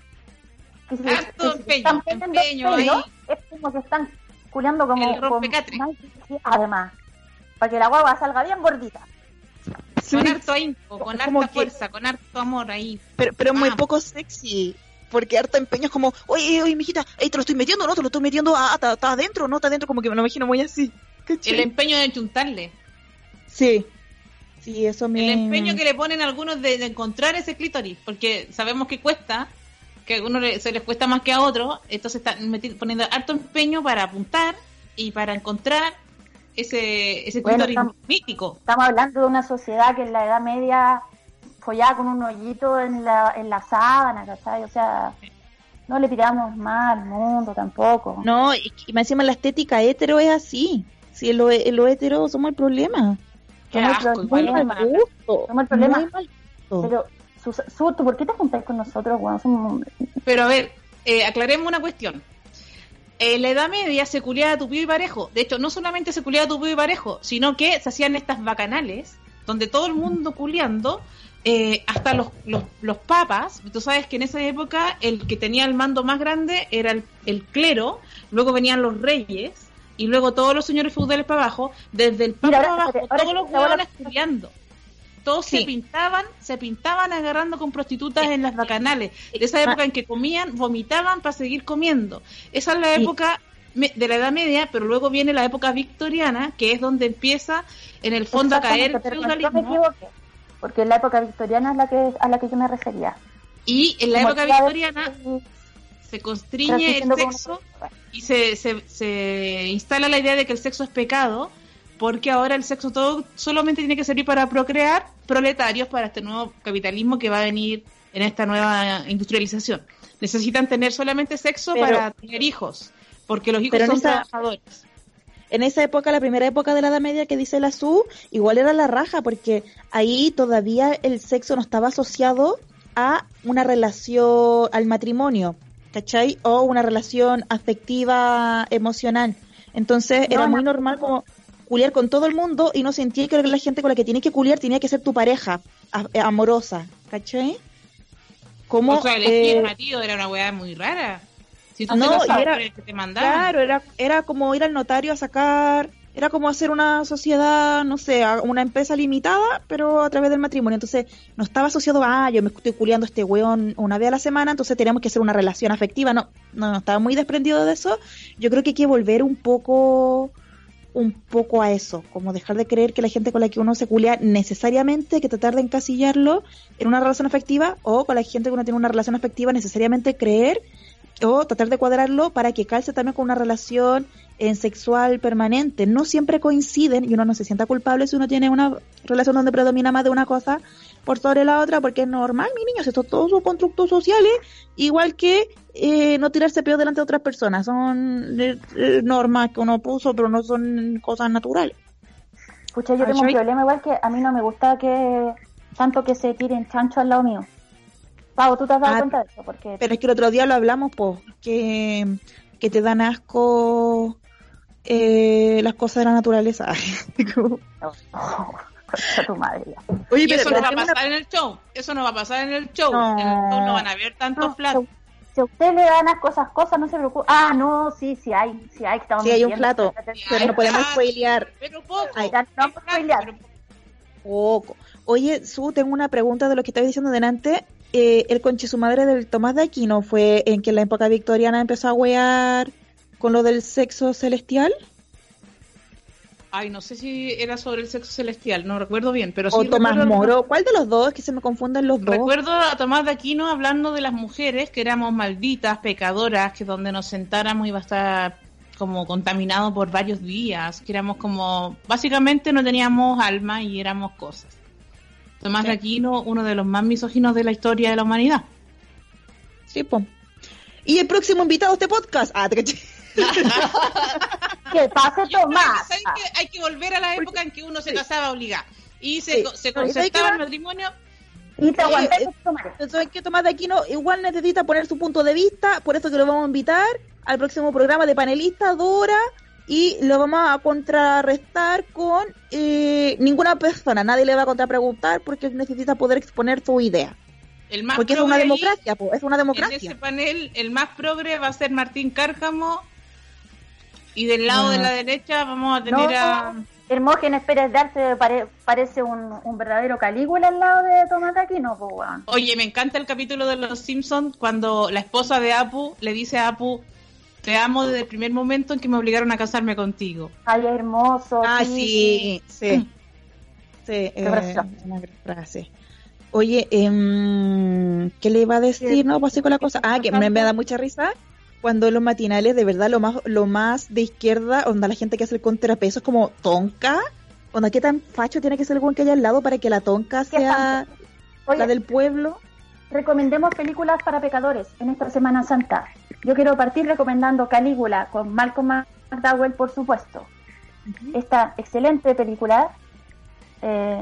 que si- Harto que si empeño, empeño ahí. Es como que están culeando como El sí, Además, para que la guagua salga bien gordita. Con harto ahínco, con harta que- fuerza, con harto amor ahí. Pero, pero muy poco sexy. Porque harto empeño es como, oye, oye, mijita, ey, te lo estoy metiendo, no, te lo estoy metiendo, ah, está está adentro, no, está adentro, como que me lo imagino muy así. ¿Cachai? El empeño de chuntarle. Sí. Sí, eso me... El empeño que le ponen algunos de, de encontrar ese clítoris, porque sabemos que cuesta, que a algunos le- se les cuesta más que a otros, entonces están meti- poniendo harto empeño para apuntar y para encontrar ese, ese Bueno, estamos- mítico. Estamos hablando de una sociedad que en la Edad Media follaba con un hoyito en la, en la sábana, ¿cachai? O sea, no le tiramos más al mundo tampoco. No, y, y más encima la estética hetero es así. Si lo, lo hetero somos el problema. Qué Somos asco, los igual muy mal gusto. Somos el problema. Muy mal gusto. Pero, Sus- Su, ¿tú por qué te juntáis con nosotros, weón? Somos- Pero a ver, eh, aclaremos una cuestión. En la Edad Media se culiaba tupido y parejo. De hecho, no solamente se culiaba tupido y parejo, sino que se hacían estas bacanales, donde todo el mundo culiando, eh, hasta los, los, los papas, tú sabes que en esa época el que tenía el mando más grande era el, el clero, luego venían los reyes, y luego todos los señores feudales para abajo, desde el papa Mira, para abajo, ahora- todos los huevones culiando. Todos se pintaban, se pintaban agarrando con prostitutas en las bacanales. De esa época en que comían, vomitaban para seguir comiendo. Esa es la época de la Edad Media, pero luego viene la época victoriana, que es donde empieza en el fondo a caer el pero no, me feudalismo. equivoqué, porque en la época victoriana es la que a la que yo me refería. Y en la Como época vez- victoriana se constriñe el sexo y se, se, se instala la idea de que el sexo es pecado, porque ahora el sexo todo solamente tiene que servir para procrear proletarios para este nuevo capitalismo que va a venir en esta nueva industrialización. Necesitan tener solamente sexo Pero- para tener hijos, porque los hijos son esa- trabajadores. En esa época, la primera época de la Edad Media que dice la SU, igual era la raja, porque ahí todavía el sexo no estaba asociado a una relación, al matrimonio, ¿cachai? O una relación afectiva, emocional. Entonces No, era muy no. normal como culiar con todo el mundo y no sentía que la gente con la que tiene que culiar tenía que ser tu pareja a- amorosa, ¿cachai? Como, o sea, elegir eh, marido era una weá muy rara. Si tú No, te era- el que te mandaban. Claro, era, era como ir al notario a sacar, era como hacer una sociedad, no sé, una empresa limitada, pero a través del matrimonio. Entonces, no estaba asociado a, ah, yo me estoy culiando a este weón una vez a la semana, entonces teníamos que hacer una relación afectiva. No, no, no estaba muy desprendido de eso. Yo creo que hay que volver un poco un poco a eso, como dejar de creer que la gente con la que uno se culia necesariamente que tratar de encasillarlo en una relación afectiva o con la gente que uno tiene una relación afectiva necesariamente creer o tratar de cuadrarlo para que calce también con una relación en sexual permanente. No siempre coinciden y uno no se sienta culpable si uno tiene una relación donde predomina más de una cosa por sobre la otra, porque es normal, mi niños, estos todos son constructos sociales, igual que eh, no tirarse peor delante de otras personas. Son eh, eh, normas que uno puso, pero no son cosas naturales. Escucha, yo tengo un problema igual que a mí no me gusta que tanto que se tiren chancho al lado mío. Pau, ¿tú te has dado Ah, cuenta de eso? Porque Pero es que el otro día lo hablamos, pues, que, que te dan asco eh, las cosas de la naturaleza. Oh, tu madre. Oye, pero, eso no va a una- pasar en el show. Eso no va a pasar en el show. No. En el show no van a ver tantos No, platos. Si a usted le dan las cosas, cosas, no se preocupe. Ah, no, sí, sí hay, sí hay. que estamos Sí, hay un plato, pero no podemos spoilear. Pero poco. No spoilear. poco. Poco. Oye, Su, tengo una pregunta de lo que estabas diciendo delante. Eh, el conche su madre del Tomás de Aquino fue en que en la época victoriana empezó a wear con lo del sexo celestial. Ay, no sé si era sobre el sexo celestial, no recuerdo bien, pero o sí Tomás recuerdo- Moro. ¿Cuál de los dos? Es que se me confunden los dos. Recuerdo a Tomás de Aquino hablando de las mujeres que éramos malditas, pecadoras, que donde nos sentáramos iba a estar como contaminado por varios días, que éramos como, básicamente no teníamos alma y éramos cosas. Tomás de Aquino, uno de los más misóginos de la historia de la humanidad. Sí, po. Y el próximo invitado a este podcast. Ah, te. Que pase que, Tomás. ¿saben Ah, qué? Hay que volver a la época en que uno se casaba obligado y se, Sí. se No, ¿y sabes concertaba el matrimonio. Y te aguanté eh, madre. Entonces, que Tomás de Aquino igual necesita poner su punto de vista, por eso que lo vamos a invitar al próximo programa de panelistas, Dora, y lo vamos a contrarrestar con eh, ninguna persona, nadie le va a contrapreguntar porque necesita poder exponer su idea. El más Porque es una progre ahí, democracia, po, es una En democracia. ese panel, el más progre va a ser Martín Cárcamo. Y del lado de la derecha vamos a tener a. Hermógenes Pérez de Arce pare- parece un, un verdadero Calígula al lado de Tomás Aquino, pues. Oye, me encanta el capítulo de Los Simpsons cuando la esposa de Apu le dice a Apu: Te amo desde el primer momento en que me obligaron a casarme contigo. Ay, hermoso. Ah, sí, sí. Sí, eh, precioso. una gran frase. Oye, em, ¿qué le iba a decir? No, con la cosa. Ah, que me, me da mucha risa cuando en los matinales, de verdad, lo más lo más de izquierda, onda la gente que hace el contrapeso es como tonca. Onda, ¿qué tan facho tiene que ser el buen que haya al lado para que la tonca ¿Qué sea Oye, la del pueblo? recomendemos películas para pecadores en esta Semana Santa. Yo quiero partir recomendando Calígula con Malcolm McDowell, por supuesto. Esta excelente película. eh,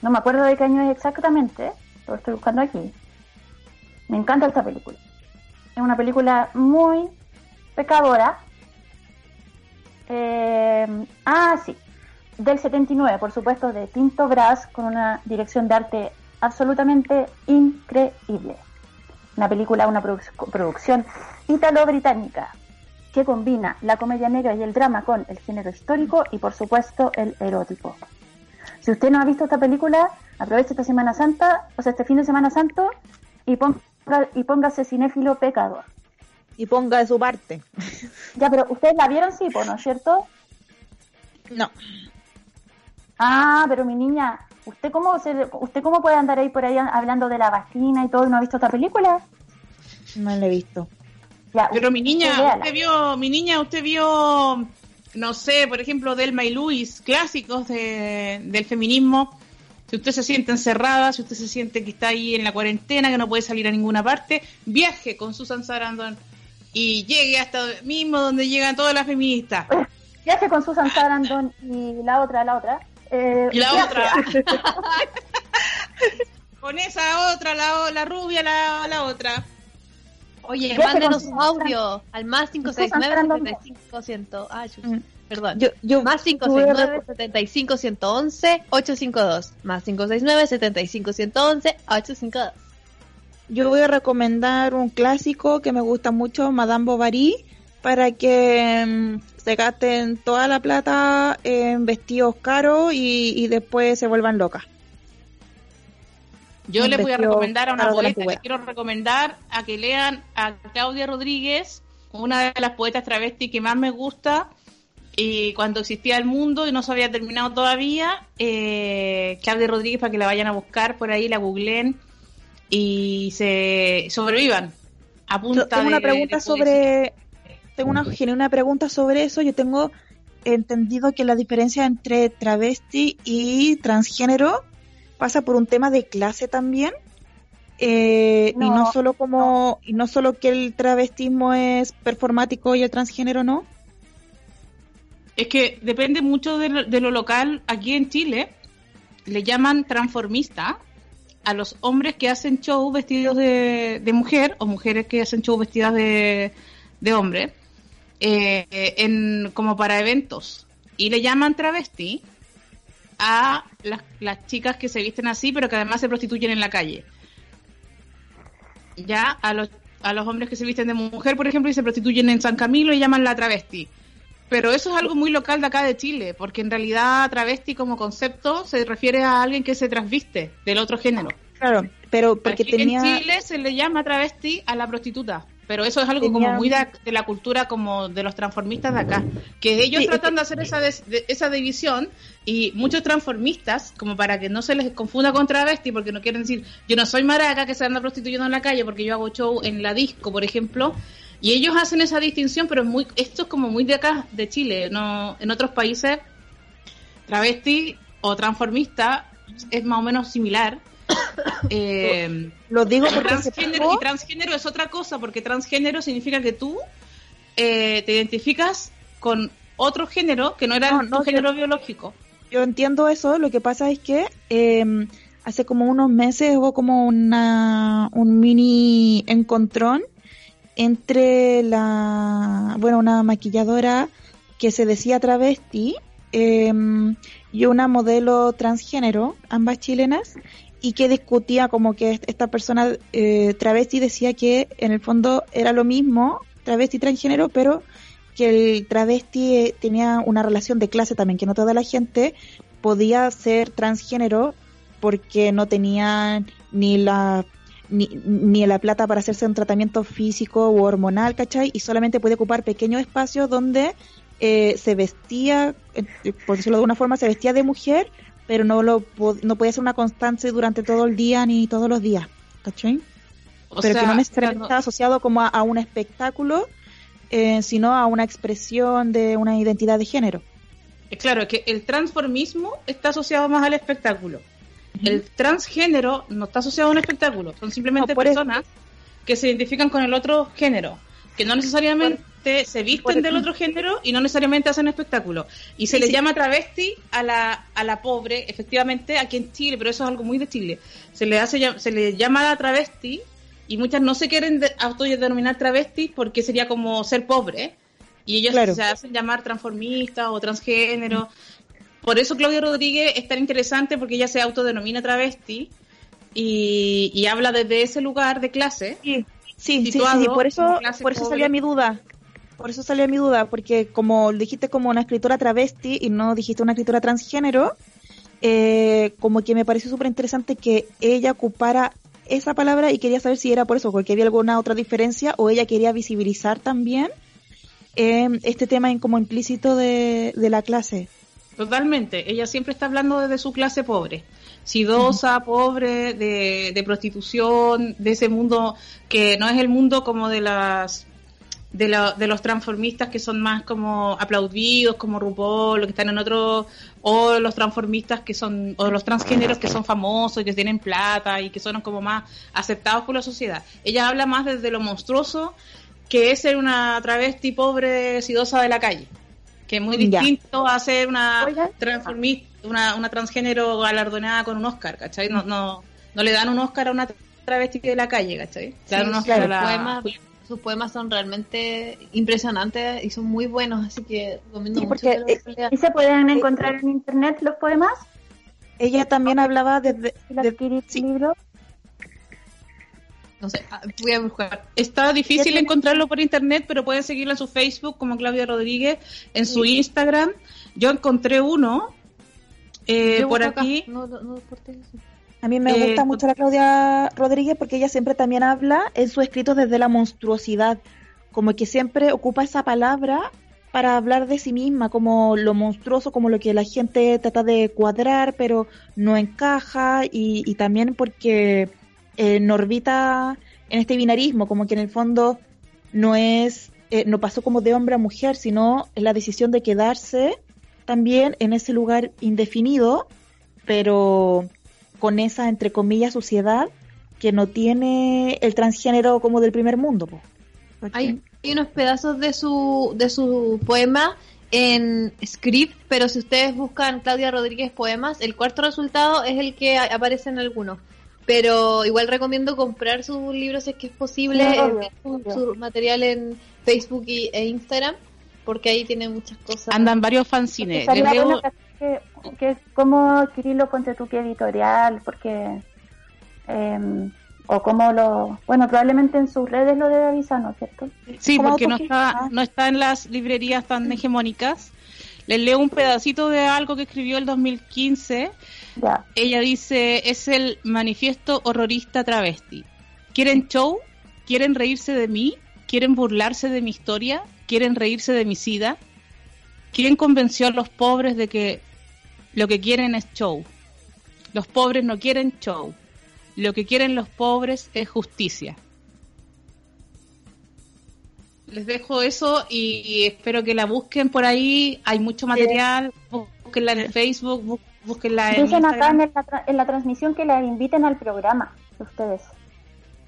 no me acuerdo de qué año es exactamente, lo estoy buscando aquí. Me encanta esta película. Es una película muy Pecadora. Eh, ah, sí. Del 79, por supuesto, de Tinto Brass, con una dirección de arte absolutamente increíble. Una película, una produ- producción italo-británica que combina la comedia negra y el drama con el género histórico y, por supuesto, el erótico. Si usted no ha visto esta película, aproveche esta Semana Santa, o sea, este fin de Semana Santo, y, ponga, y póngase cinéfilo pecador. Y ponga de su parte. Ya, pero ustedes la vieron, sí, pues, ¿no es cierto? No. Ah, pero mi niña, ¿usted cómo, se, ¿usted cómo puede andar ahí por ahí hablando de la vagina y todo y no ha visto esta película? No la he visto. Ya, Pero mi niña, véala. usted vio, mi niña, usted vio, no sé, por ejemplo, Delma y Luis, clásicos de, del feminismo. Si usted se siente encerrada, si usted se siente que está ahí en la cuarentena, que no puede salir a ninguna parte, viaje con Susan Sarandon y llegue hasta mismo donde llegan todas las feministas. Viaje con Susan Sarandon y la otra, la otra. Eh, Y la viaje. otra. Con esa otra, la, la rubia, la, la otra. Oye, mándenos audio al más 569 75 Ah, chus. Perdón. Yo, yo Más 569 75 111 852. Más 569 75 111 852. Yo voy a recomendar un clásico que me gusta mucho, Madame Bovary, para que mm, se gasten toda la plata en vestidos caros y, y después se vuelvan locas. Yo les voy a recomendar a una poeta, les quiero recomendar a que lean a Claudia Rodríguez, una de las poetas travesti que más me gusta, y cuando existía el mundo y no se había terminado todavía, eh, Claudia Rodríguez para que la vayan a buscar por ahí, la googleen y se sobrevivan. A punta tengo una de- pregunta de sobre tengo una genuina pregunta sobre eso. Yo tengo entendido que la diferencia entre travesti y transgénero pasa por un tema de clase también. Eh, y no No, solo como y no solo que el travestismo es performático y el transgénero no. Es que depende mucho de lo, de lo local. Aquí en Chile le llaman transformista a los hombres que hacen show vestidos de, mujer o mujeres que hacen show vestidas de, de hombre eh, en, como para eventos. Y le llaman travesti a las, las chicas que se visten así, pero que además se prostituyen en la calle. Ya a los, a los hombres que se visten de mujer, por ejemplo, y se prostituyen en San Camilo y llaman la travesti. Pero eso es algo muy local de acá de Chile, porque en realidad travesti como concepto se refiere a alguien que se transviste del otro género. Claro, pero porque Aquí tenía En Chile se le llama travesti a la prostituta, pero eso es algo Tenía- como muy de, de la cultura como de los transformistas de acá, que ellos Sí, tratan de hacer esa, des- de- esa división y muchos transformistas, como para que no se les confunda con travesti, porque no quieren decir, yo no soy maraca que se anda prostituyendo en la calle porque yo hago show en la disco, por ejemplo, y ellos hacen esa distinción, pero es muy esto es como muy de acá, de Chile, no en otros países travesti o transformista es más o menos similar. Eh, lo digo porque transgénero, y transgénero es otra cosa, porque transgénero significa que tú eh, te identificas con otro género que no era No, tu no, género biológico. Yo entiendo eso, lo que pasa es que eh, hace como unos meses hubo como una, un mini encontrón entre la, bueno, una maquilladora que se decía travesti eh, y una modelo transgénero, ambas chilenas, y que discutía como que est- esta persona eh, travesti decía que en el fondo era lo mismo, travesti y transgénero, pero que el travesti eh, tenía una relación de clase también, que no toda la gente podía ser transgénero porque no tenía ni la ni, ni la plata para hacerse un tratamiento físico u hormonal, ¿cachai? Y solamente podía ocupar pequeños espacios donde eh, se vestía, eh, por decirlo de alguna forma, se vestía de mujer, pero no lo no podía ser una constante durante todo el día ni todos los días, ¿cachai? O pero sea, que no necesariamente está asociado como a, a un espectáculo, eh, sino a una expresión de una identidad de género. Eh, Claro, es que el transformismo está asociado más al espectáculo. El transgénero no está asociado a un espectáculo, son simplemente No, por eso- personas que se identifican con el otro género, que no necesariamente se visten del otro género y no necesariamente hacen espectáculo. Y se Sí, le sí. llama travesti a la, a la pobre, efectivamente, aquí en Chile, pero eso es algo muy de Chile. Se le, hace, se le llama a la travesti y muchas no se quieren de- autodenominar travestis porque sería como ser pobre. Y ellos Claro. se hacen llamar transformistas o transgénero. Por eso Claudia Rodríguez es tan interesante porque ella se autodenomina travesti y, y habla desde ese lugar de clase. Sí, sí, sí, por eso, por eso salía mi duda. Por eso salía mi duda, porque como dijiste como una escritora travesti y no dijiste una escritora transgénero, eh, como que me pareció súper interesante que ella ocupara esa palabra y quería saber si era por eso, porque había alguna otra diferencia o ella quería visibilizar también eh, este tema en, como implícito de, de la clase. Totalmente. Ella siempre está hablando desde su clase pobre. Sidosa, pobre, de, de prostitución, de ese mundo que no es el mundo como de las de, la- de los transformistas que son más como aplaudidos, como RuPaul, que están en otro, o los transformistas que son, o los transgéneros que son famosos y que tienen plata y que son como más aceptados por la sociedad. Ella habla más desde lo monstruoso que es ser una travesti pobre, sidosa de la calle, que es muy Ya. distinto a ser una transformista, una, una transgénero galardonada con un Oscar, ¿cachai? No, no, no le dan un Oscar a una travesti de la calle, ¿cachai? Le dan Sí, un Oscar sus, a la- poemas, sus poemas son realmente impresionantes y son muy buenos, así que recomiendo Sí, mucho porque que lo lean. ¿Y se pueden encontrar en internet los poemas? Ella también hablaba desde... ¿Y los de- sí. libros? No sé, ah, voy a buscar. Está difícil tiene- encontrarlo por internet, pero pueden seguirla en su Facebook como Claudia Rodríguez, en su Instagram. Yo encontré uno eh, por aquí. No, no, no cortes eso. A mí me Eh, gusta mucho la Claudia Rodríguez porque ella siempre también habla en sus escritos desde la monstruosidad, como que siempre ocupa esa palabra para hablar de sí misma, como lo monstruoso, como lo que la gente trata de cuadrar, pero no encaja, y, y también porque eh, no orbita en este binarismo, como que en el fondo no es, eh, no pasó como de hombre a mujer, sino en la decisión de quedarse también en ese lugar indefinido, pero con esa, entre comillas, sociedad que no tiene el transgénero como del primer mundo. po. Hay, hay unos pedazos de su, de su poema en script, pero si ustedes buscan Claudia Rodríguez poemas, el cuarto resultado es el que a- aparece en algunos. Pero igual recomiendo comprar sus libros si es que es posible, eh, su, material en Facebook y, e Instagram, porque ahí tiene muchas cosas. Andan varios fanzines. Leo- que, que cómo adquirirlo, ponte tú qué editorial, porque... em, o cómo lo... Bueno, probablemente en sus redes lo debe avisar, ¿no es cierto? Sí, Como porque no está, no está en las librerías tan hegemónicas. Les leo un pedacito de algo que escribió el 2015. Ya. Ella dice, es el manifiesto horrorista travesti. ¿Quieren show? ¿Quieren reírse de mí? ¿Quieren burlarse de mi historia? ¿Quieren reírse de mi sida? ¿Quién convenció a los pobres de que lo que quieren es show? Los pobres no quieren show. Lo que quieren los pobres es justicia. Les dejo eso y, espero que la busquen por ahí. Hay mucho material. Búsquenla en Facebook, búsquenla en Dicen acá en la, tra- en la transmisión que la inviten al programa, ustedes.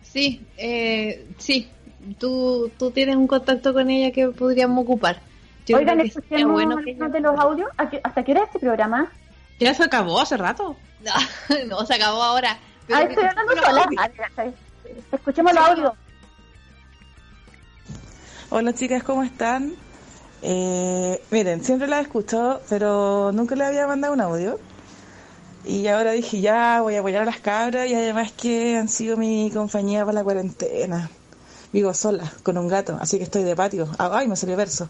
Sí, eh, sí. Tú, tú tienes un contacto con ella que podríamos ocupar. Yo Oigan, escuchemos bueno que algunos de los audios. ¿A qué- ¿Hasta qué hora es este programa? Ya se acabó hace rato. no, se acabó ahora. Pero Ah, estoy hablando escuchemos los sola. Ah. Escuchemos los audios. Hola chicas, ¿cómo están? Eh, miren, siempre la he escuchado, pero nunca le había mandado un audio. Y ahora dije, ya voy a apoyar a las cabras y además que han sido mi compañía para la cuarentena. Vivo sola, con un gato, así que estoy de patio. Ah, Ay, me salió verso.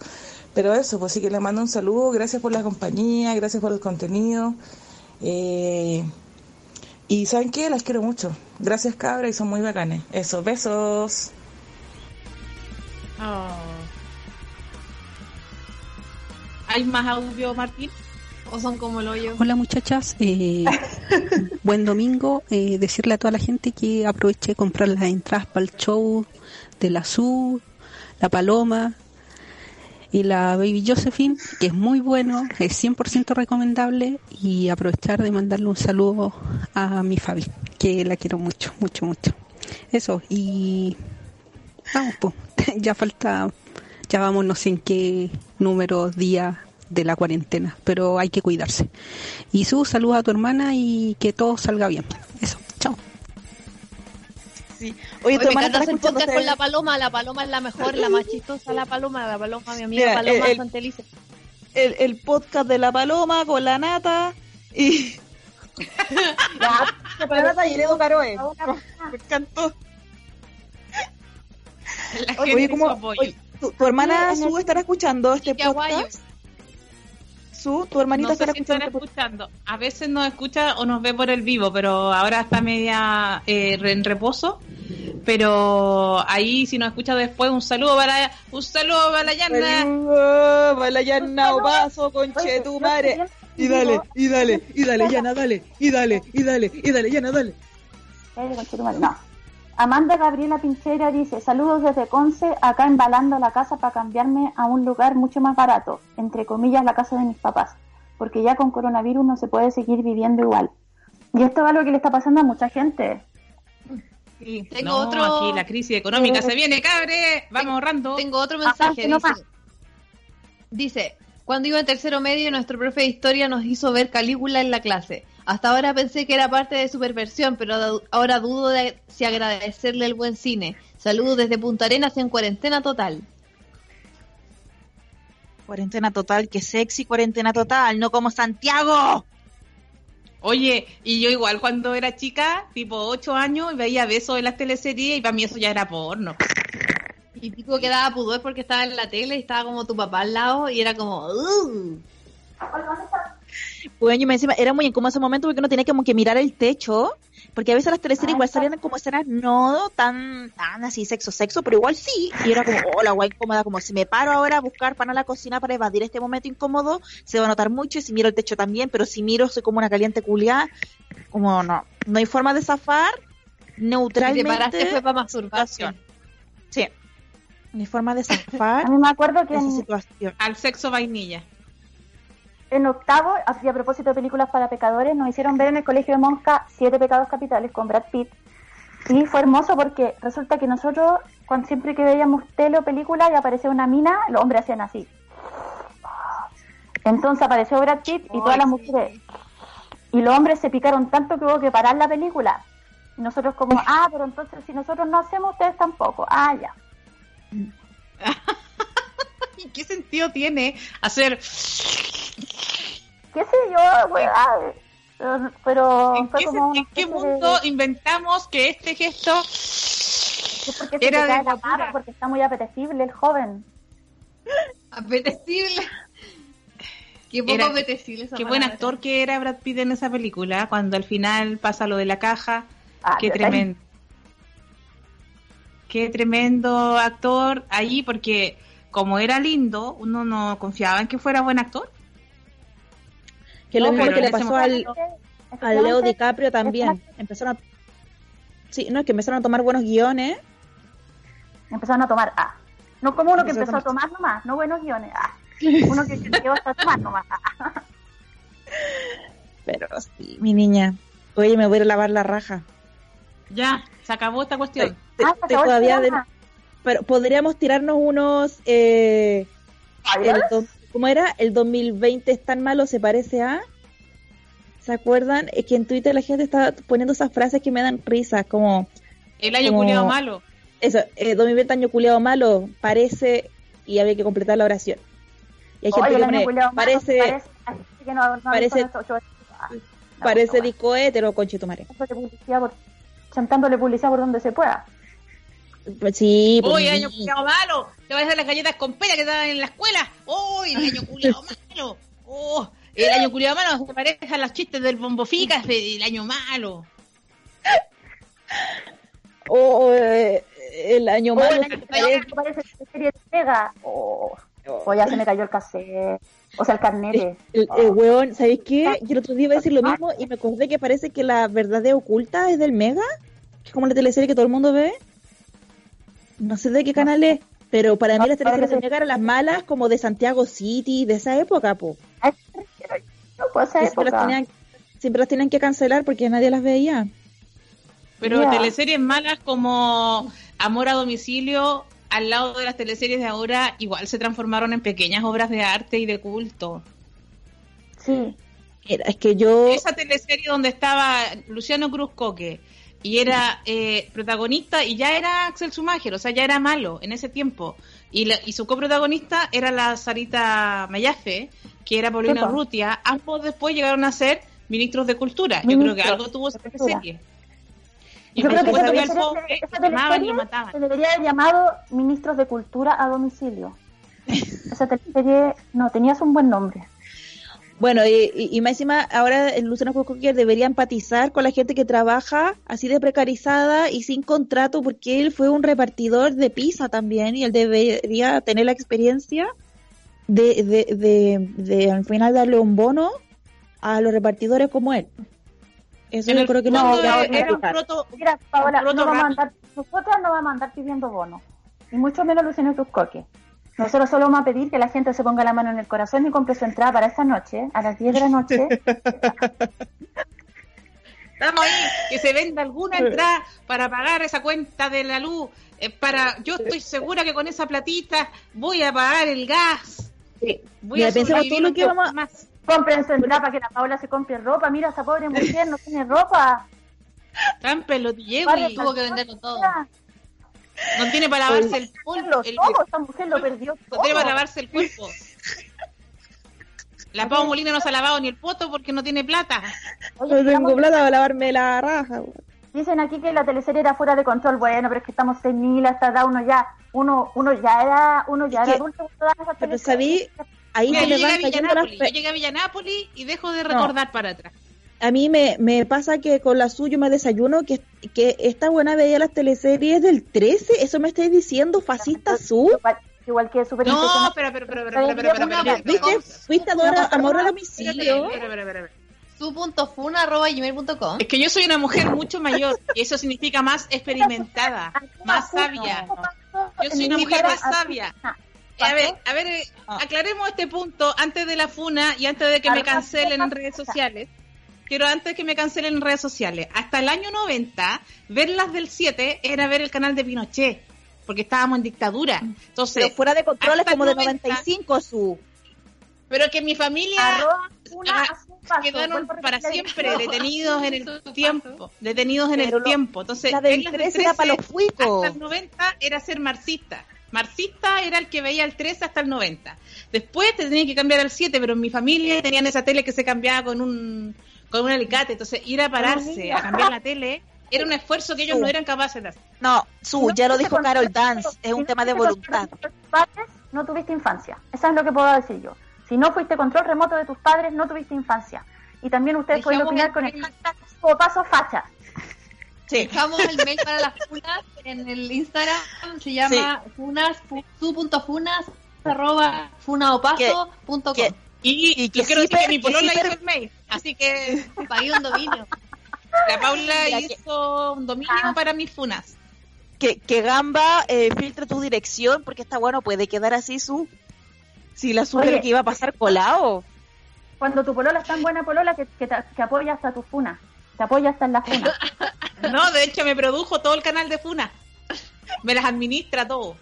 Pero eso, pues sí que les mando un saludo, gracias por la compañía, gracias por el contenido. Eh, y ¿saben qué? Las quiero mucho. Gracias cabras y son muy bacanes. Eso, besos. ¿Hay más audio, Martín? O son como el hoyo. Hola muchachas, eh, buen domingo. Eh, decirle a toda la gente que aproveche de comprar las entradas para el show de la Su, la Paloma y la Baby Josephine, que es muy bueno, es 100% recomendable y aprovechar de mandarle un saludo a mi Fabi, que la quiero mucho, mucho, mucho. Eso, y vamos, pues, ya falta, ya vamos no sé en qué número, día de la cuarentena, pero hay que cuidarse. Y su saludos a tu hermana y que todo salga bien. Eso, chao. sí. Oye, tu Oye, me hermana encanta estará hacer con la paloma. La paloma es la mejor, la más chistosa, la paloma. La paloma, mi amiga Mira, paloma el- el- Santelice. el, el podcast de la paloma con la nata y pero nada, y Edo Caroe. me encantó. La Oye, ¿cómo- hizo apoyo. oye, tu, tu hermana Sí, en Su el- estará escuchando este podcast? Su, tu hermanita No sé si están escuchando escuchando. A veces nos escucha o nos ve por el vivo, pero ahora está media eh, en reposo. Pero ahí, si nos escucha después, un saludo para un saludo para la Yana. Saludos, para Yana Opaso, conche tu madre. Y dale, y dale, y dale, Yana, dale, y dale, y dale, y dale, Yana, dale. Conchetumare, No. Amanda Gabriela Pinchera dice, saludos desde Conce, acá embalando la casa para cambiarme a un lugar mucho más barato, entre comillas la casa de mis papás, porque ya con coronavirus no se puede seguir viviendo igual. Y esto es algo que le está pasando a mucha gente. Tengo no, otro- aquí la crisis económica Eh, se viene, cabre. Vamos ahorrando. Tengo otro Ajá, mensaje. dice, cuando iba en tercero medio, nuestro profe de historia nos hizo ver Calígula en la clase. Hasta ahora pensé que era parte de su perversión, pero ahora dudo de si agradecerle el buen cine. Saludos desde Punta Arenas en cuarentena total. Cuarentena total, que sexy cuarentena total, no como Santiago. Oye, y yo igual cuando era chica, tipo 8 años, veía besos en las teleseries y para mí eso ya era porno. Y tipo que daba pudor porque estaba en la tele y estaba como tu papá al lado y era como... "Ugh". Bueno, y me encima era muy incómodo ese momento porque uno tenía como que mirar el techo, porque a veces las teleseries igual salían como escenas no tan, tan así sexo, sexo, pero igual sí. Y era como, oh, la guay incómoda, como si me paro ahora a buscar pan a la cocina para evadir este momento incómodo, se va a notar mucho, y si miro el techo también, pero si miro soy como una caliente culiada, como no, no hay forma de zafar neutralmente. te paraste fue para masturbación. Sí. No hay forma de A zafar mí me acuerdo que esa en, situación. Al sexo vainilla. En octavo, así a propósito de películas para pecadores, nos hicieron ver en el colegio de Monca Siete Pecados Capitales con Brad Pitt. Y fue hermoso porque resulta que nosotros, cuando siempre que veíamos tele o película y aparecía una mina, los hombres hacían así. Entonces apareció Brad Pitt y todas las mujeres. Y los hombres se picaron tanto que hubo que parar la película. Y nosotros como, ah, pero entonces si nosotros no hacemos, ustedes tampoco. Ah, ya. ¿Y qué sentido tiene hacer ¿Qué sé yo, weá? Pero- Pero ¿En fue qué, como... en qué de- mundo inventamos que este gesto Es porque se Era te cae de la barba, porque está muy apetecible el joven. Apetecible. Qué poco Era- apetecible esa Qué buen actor que era Brad Pitt en esa película, cuando al final pasa lo de la caja. Ah, Qué tremendo. Qué tremendo actor ahí, porque como era lindo, uno no confiaba en que fuera buen actor. Que lo No, mismo que le pasó al, a Leo DiCaprio también. Empezaron a... Sí, no, es que empezaron a tomar buenos guiones. Empezaron a tomar A. No como uno que Empezó a a tomar nomás, no buenos guiones. Ah. Uno que se llevó hasta tomar nomás. Ah. Pero sí, mi niña. Oye, me voy a a lavar la raja. Ya, se acabó esta cuestión. Te- Ah, se acabó el todavía de-. Pero podríamos tirarnos unos... Eh, el do- ¿Cómo era? El 2020 es tan malo, se parece a... ¿Se acuerdan? Es que en Twitter la gente está poniendo esas frases que me dan risa, como... El año como- culiado malo. Eso, eh, 2020 año culiado malo, parece... Y había que completar la oración. Y hay gente Oye, que pone, culiao parece, parece, que no, no parece- no, parece disco hétero, conchetumare. publicidad por, chantándole publicidad por donde se pueda. Pues Sí, pues, ¡Uy, el sí. año culiado malo! Te vas a hacer las galletas con pera que estaban en la escuela. ¡Uy, el año culiado malo! ¡Oh! El año culiado malo se parece a los chistes del bomboficas del año malo. O eh, el año Oh, malo. el año malo parece de serie de Pega. Oh, oh, ya se me cayó el cassette. O sea, el carnete. El, el weón, ¿sabéis qué? Yo el otro día iba a decir lo mismo y me acordé que parece que la verdad de oculta es del Mega, que es como la teleserie que todo el mundo ve. No sé de qué canal es, pero para mí las teleseries eran las malas como de Santiago City, de esa época, po. Yo, pues, esa siempre, las tenían, siempre las tenían que cancelar porque nadie las veía. Pero Ya. teleseries malas como Amor a domicilio, al lado de las teleseries de ahora, igual se transformaron en pequeñas obras de arte y de culto. Sí. Era- es que yo... Esa teleserie donde estaba Luciano Cruz Coque, y era eh, protagonista y ya era Axel Schumacher, o sea, ya era malo en ese tiempo. Y, la- y su coprotagonista era la Sarita Mayafe, que era Paulina. Urrutia. Ambos después llegaron a ser ministros de cultura. Yo creo que algo tuvo esa serie. Y Yo por creo que que al teleserie- pobre esa lo quemaban y lo mataban. se debería haber llamado Ministros de Cultura a domicilio. Esa teleserie, no, tenías un buen nombre. Bueno, y, y, y más encima, ahora el Luciano Cocker debería empatizar con la gente que trabaja así de precarizada y sin contrato, porque él fue un repartidor de pizza también y él debería tener la experiencia de, de, de, de al final darle un bono a los repartidores como él. Eso En yo creo que no. era- no- era un proto- Mira, Paola, un proto no vamos a rap. andar, nosotros no vamos a andar pidiendo bonos, y mucho menos Luciano Cruzcoque. Nosotros solo vamos a pedir que la gente se ponga la mano en el corazón y compre su entrada para esta noche, a las 10 de la noche. Estamos ahí, que se venda alguna entrada para pagar esa cuenta de la luz. eh, para, yo estoy segura que con esa platita voy a pagar el gas. Voy Mira, a todo lo que vamos a- más. Compren su entrada para que la Paola se compre ropa. Mira, esa pobre mujer no tiene ropa. Tan pelotilleo y Tuvo que venderlo todo. No tiene para lavarse el Lo polvo. El, todo, esta mujer lo perdió no tiene para todo. lavarse el cuerpo. La Pau Molina no se ha lavado ni el poto porque no tiene plata. Oye, No tengo plata para lavarme la raja. güey. Dicen aquí que la teleserie era fuera de control. Bueno, pero es que estamos 6.000 hasta edad. Uno ya, uno, uno ya era, uno ya era adulto. Pero sabí, ahí Mira, se yo me llegué a van Villanápolis, yo llegué a Villanápolis y dejo de recordar para atrás a mí me, me, pasa que con la suyo me desayuno que, que esta buena veía las teleseries del 13, eso me estáis diciendo, fascista sur. Igual que super No, pero, pero, pero, pero, pero, pero, pero, ¿Viste? ¿Fuiste adora, amor al homicidio? su.fun.gmail.com Es que yo soy una mujer mucho mayor y eso significa más experimentada, más sabia. Yo soy una mujer más sabia. A ver, a ver, eh, aclaremos este punto antes de la funa y antes de que me cancelen en redes sociales. Quiero antes que me cancelen en redes sociales. Hasta el año 90, ver las del 7 era ver el canal de Pinochet, porque estábamos en dictadura. Entonces, Pero fuera de control es hasta el como de 90, 95 su. Pero que mi familia Arroba una a su paso. quedaron para siempre detenidos en el tiempo, detenidos en Pero el lo- tiempo. Entonces, la del ver las 13 era para los fuicos. Hasta el 90 era ser marxista. Marxista era el que veía el 13 hasta el 90. Después te tenías que cambiar al 7, pero en mi familia tenían esa tele que se cambiaba con un con un alicate. Entonces, ir a pararse a cambiar la tele era un esfuerzo que ellos no eran capaces de hacer. No, su, ya lo dijo Carol Dance, es un si tema no de fuiste voluntad. control de tus padres, no tuviste infancia. Eso es lo que puedo decir yo. Si no fuiste control remoto de tus padres, no tuviste infancia. Y también ustedes pueden opinar el con el mail. hashtag o paso facha. Sí. Dejamos el mail para las funas en el Instagram, se llama funas, fu- su.funas arroba funaopaso.com. Y, Y que yo quiero decir que mi polola Zipper- hizo el mail. Así que Pagué un dominio. la Paula Mira que- hizo un dominio Ah. para mis funas. Que, que Gamba eh, filtre tu dirección porque está bueno, puede quedar así su. Si la Oye. que iba a pasar colado. Cuando tu polola es tan buena polola que, que, te- que apoya hasta tu funa. Te apoya hasta en la funa. No, de hecho me produjo todo el canal de Funa. Me las administra todo.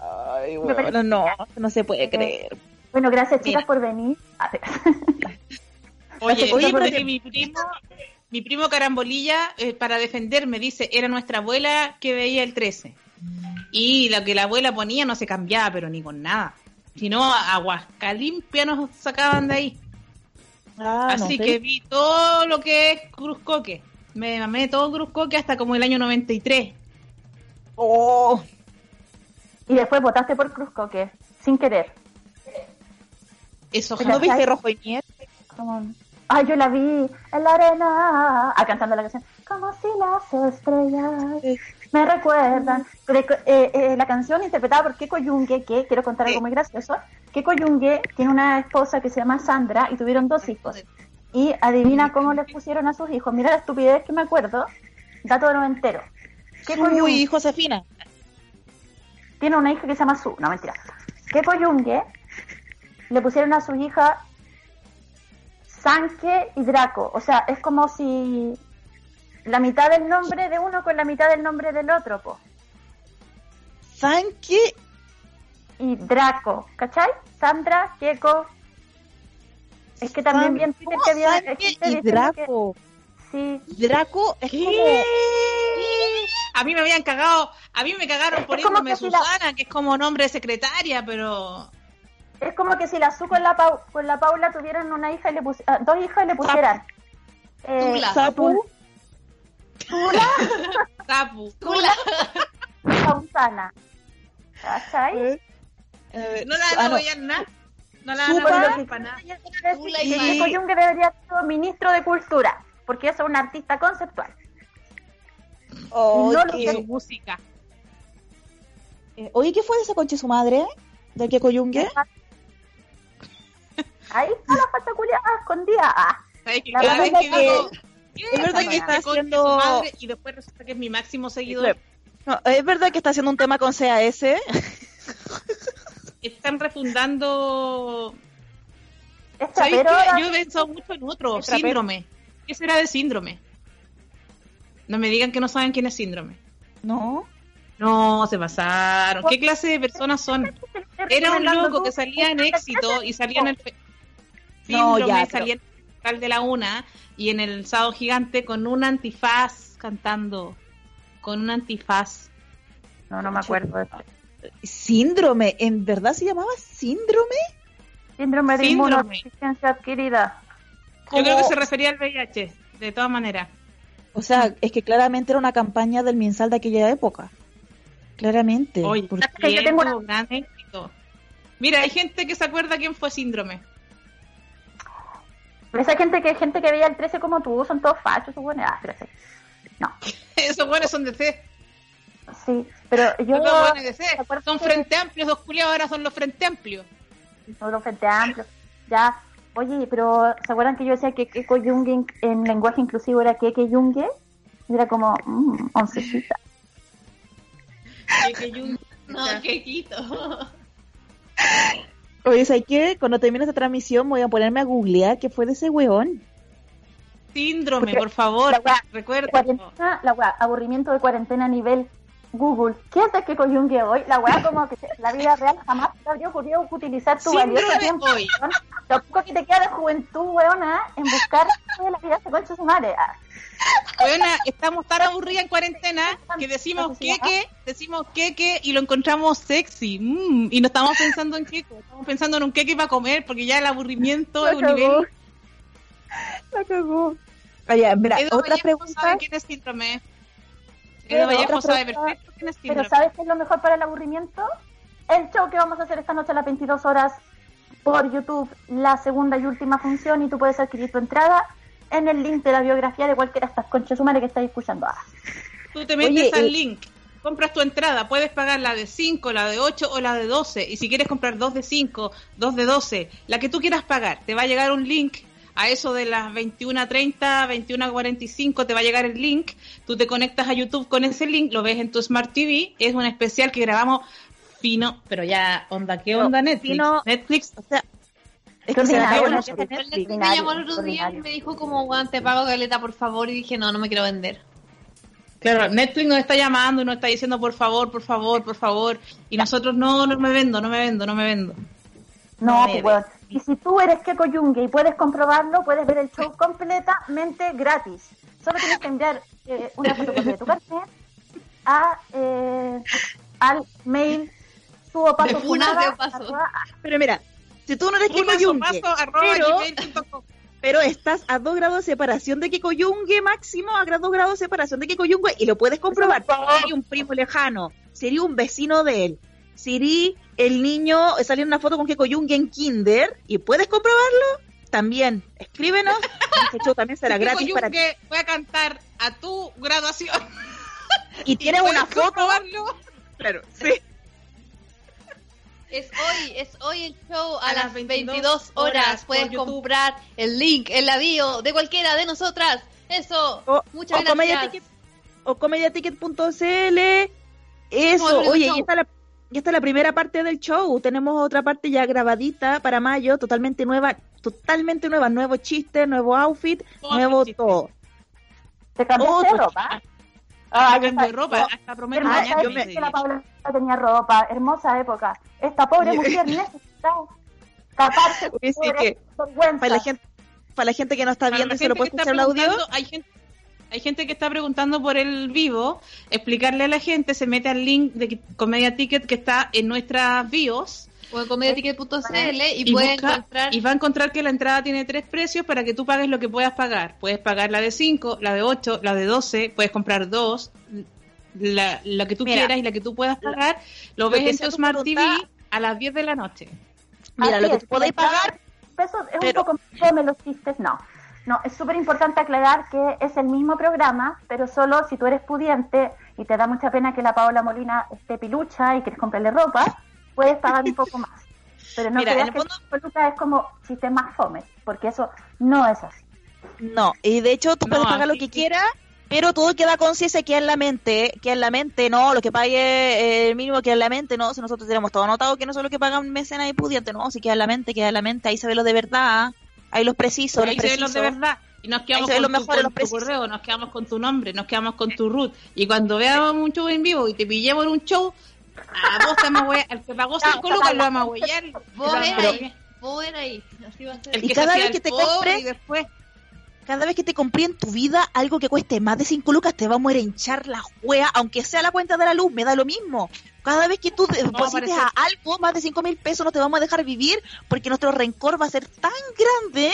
Ay, bueno, no, no se puede creer. Bueno, gracias chicas Mira. por venir. A ver. Oye, Oye, porque que- mi primo, mi primo Carambolilla, eh, para defenderme, dice, era nuestra abuela que veía el 13. Y lo que la abuela ponía no se cambiaba, pero ni con nada. Si no, aguasca limpia nos sacaban de ahí. Ah, no Así sé. que vi todo lo que es Cruzcoque. Me mamé todo Cruzcoque hasta como el año 93. Oh, Y después votaste por Cruzcoque, sin querer. Eso ¿no viste Rojo y Miel? Como- Ay, yo la vi en la arena. Ah, cantando la canción. Como si las estrellas me recuerdan. Eh, eh, la canción interpretada por Keiko Yungue, que quiero contar algo muy gracioso. Keiko Yungue tiene una esposa que se llama Sandra y tuvieron dos hijos. Y adivina cómo les pusieron a sus hijos. Mira la estupidez que me acuerdo. Dato de entero. Keiko Yungue Uy, Josefina. tiene una hija que se llama Su, no mentira. Keiko Yungue le pusieron a su hija Sanke y Draco. O sea, es como si la mitad del nombre de uno con la mitad del nombre del otro, po. Sanke Y Draco, ¿cachai? Sandra, Keiko. Es que también vi en Twitter que había Sanke y que- Draco. sí. Draco es ¿Qué? como... A mí me habían cagado, a mí me cagaron Es como poniéndome que si la- Susana, que es como nombre de secretaria, pero Es como que si la Su con la, Pau- con la Paula tuvieran una hija y le pusi- ah, dos hijas y le pusieran eh, Tula. Sapu. Tula. Pausana. ¿Cachai? Eh, No la ah, no. apoyan nada. No la apoyan para nada. Tula Y Yungue debería ser ministro de Cultura, porque es un artista conceptual. Oh, No lo que- Su música. eh, Oye, ¿qué fue de esa concha de su madre? ¿Del que coyungue? Ahí está la falta culiada escondida. Ah, ¿Sabes que La cada verdad vez que que- digo, ¿qué es verdad que está haciendo- su madre? Y después resulta que es mi máximo seguidor. No, es verdad que está haciendo un tema con CAS. Están refundando. Yo he pensado mucho en otro, síndrome. ¿Qué será de síndrome? No me digan que no saben quién es síndrome. No. No, se pasaron. ¿Qué clase de personas son? Era un loco que salía en éxito y salía en el fe- No, síndrome, ya, pero- el festival de la una y en el sábado gigante con un antifaz cantando. Con un antifaz. No, no me acuerdo de eso. Síndrome. ¿En verdad se llamaba síndrome? Síndrome de Síndrome. inmunodeficiencia adquirida. Yo creo que se refería al VIH, de todas maneras. O sea, es que claramente era una campaña del Minsal de aquella época. Claramente. Oye, Porque- que yo tengo gran éxito. Mira, hay gente que se acuerda quién fue síndrome. Esa gente que gente que veía el 13 como tú, son todos fachos, bueno, ah, pero sí. No, Esos buenos son de C. sí, pero yo buenos de C. ¿te acuerdas Son que- frente amplios, dos culiados ahora son los frente amplios. no los frente amplios, ya, oye, pero ¿se acuerdan que yo decía que Keko Junge en, en lenguaje inclusivo era Keke Junge? Y Era como, mmm, oncecita. Que- que yo- No, qué quito. Oye, ¿sabes qué? Cuando termine esta transmisión voy a ponerme a googlear qué fue de ese weón. Síndrome, Porque por favor. la Recuerda. Cuarentena, la weá, aburrimiento de cuarentena a nivel Google. ¿Qué es de Keko Junge hoy? La weá como que la vida real jamás te habría ocurrido utilizar tu valioso Síndrome tiempo. hoy. Lo poco que te queda de juventud, weona, en buscar de la vida se concha su madre. Ah, Weona, estamos tan aburridas en cuarentena que decimos queque, decimos queque y lo encontramos sexy. Mm, y no estamos pensando en queque, estamos pensando en un queque para comer porque ya el aburrimiento es un nivel. La cagó. Oye, mira, otra pregunta. sabe quién es síndrome. Pero Edo Vallejo otra sabe pregunta, perfecto quién es Pero síndrome. ¿sabes qué es lo mejor para el aburrimiento? El show que vamos a hacer esta noche a las 22 horas por YouTube, la segunda y última función, y tú puedes adquirir tu entrada en el link de la biografía de cualquiera de estas conchas humanas que estáis escuchando. Ah, Tú te metes Oye, al eh, link, compras tu entrada, puedes pagar la de 5, la de 8 o la de 12. Y si quieres comprar dos de 5, dos de 12, la que tú quieras pagar, te va a llegar un link. A eso de las 21.30, 21.45 te va a llegar el link. Tú te conectas a YouTube con ese link, lo ves en tu Smart TV. Es un especial que grabamos fino, pero ya, onda, ¿qué onda Netflix? fino- Netflix, O sea, es me llamó el otro día y me dijo como, Juan, te pago caleta, por favor. Y dije, no, no me quiero vender. Claro, Netflix nos está llamando y nos está diciendo por favor, por favor, por favor. Y nosotros no, no me vendo, no me vendo, no me vendo. No, pues. Y si tú eres Keko Yungue y puedes comprobarlo, puedes ver el show completamente gratis. Solo tienes que enviar eh, una fotocopia de tu carnet a, eh, al mail De funas de paso. Pero mira, si tú no eres Kiko Yungue, pero, pero estás a dos grados de separación de Kiko Yungue máximo, a dos grados de separación de Kiko Yungue, y lo puedes comprobar. Sería un primo lejano, sería un vecino de él. Sería el niño, salió una foto con Kiko Yungue en Kinder, y puedes comprobarlo. También, escríbenos. Este show también será gratis para ti. Voy a cantar a tu graduación. Y tienes puedes una foto. comprobarlo. Claro, sí. Es hoy, es hoy el show a, A las las 22, 22 horas. horas Puedes comprar el link en la bio de cualquiera de nosotras. Eso. O, Muchas o Comedia gracias. Ticket- o comediaticket.cl. Eso, el oye, ya está, la, ya está la primera parte del show. Tenemos otra parte ya grabadita para mayo, totalmente nueva, totalmente nueva. Nuevo chiste, nuevo outfit, Todo nuevo chiste. todo. ¿Te cambiaste de ropa? Ah, cambio de está. ropa, hasta prometo Hermosa yo me que la. Paula tenía ropa, hermosa época. Esta pobre mujer necesita taparse sí su que vergüenza. Para la gente, para la gente que no está viendo y solo gente puede escuchar el audio, hay gente, hay gente que está preguntando por el vivo, explicarle a la gente, se mete al link de Comedia Ticket que está en nuestras bios. O en comediaticket.cl y, y puede busca- encontrar y va a encontrar que la entrada tiene tres precios para que tú pagues lo que puedas pagar. Puedes pagar la de 5, la de 8, la de 12, puedes comprar dos, la, la que tú Mira, quieras y la que tú puedas pagar. Lo lo ves en tu Smart. TV a las 10 de la noche. Mira, Así lo que tú podéis pagar, Eso es pero- un poco fome los chistes, no. No, es súper importante aclarar que es el mismo programa, pero solo si tú eres pudiente y te da mucha pena que la Paola Molina esté pilucha y quieres comprarle ropa, puedes pagar un poco más. Pero no Mira, en creas el que fondo- es como chistes más fome, porque eso no es así. No, y de hecho tú No, puedes pagar lo que sí. quieras, pero todo queda conciencia, queda en la mente, queda en la mente, no, lo que pague eh, el mínimo queda en la mente, no, si nosotros tenemos todo anotado que no solo que pagan mecenas y pudiente, no, si queda en la mente, queda en la mente, ahí se ve lo de verdad, ahí los precisos, Ahí los se ven los de precisos. verdad. Y nos quedamos con, tu, mejores, con los tu precisos. correo, nos quedamos con tu nombre, nos quedamos con tu root. Y cuando veamos un show en vivo y te pillemos en un show, a vos te vamos a al que pagó 5 lucas lo vamos a huellar. vos era ahí, vos era ahí. Así va a ser. El Y que cada se vez que te compres- y después Cada vez que te compré en tu vida algo que cueste más de 5 lucas, te vamos a hinchar la juega, aunque sea la cuenta de la luz, me da lo mismo. Cada vez que tú deposites a algo más de 5 mil pesos, no te vamos a dejar vivir porque nuestro rencor va a ser tan grande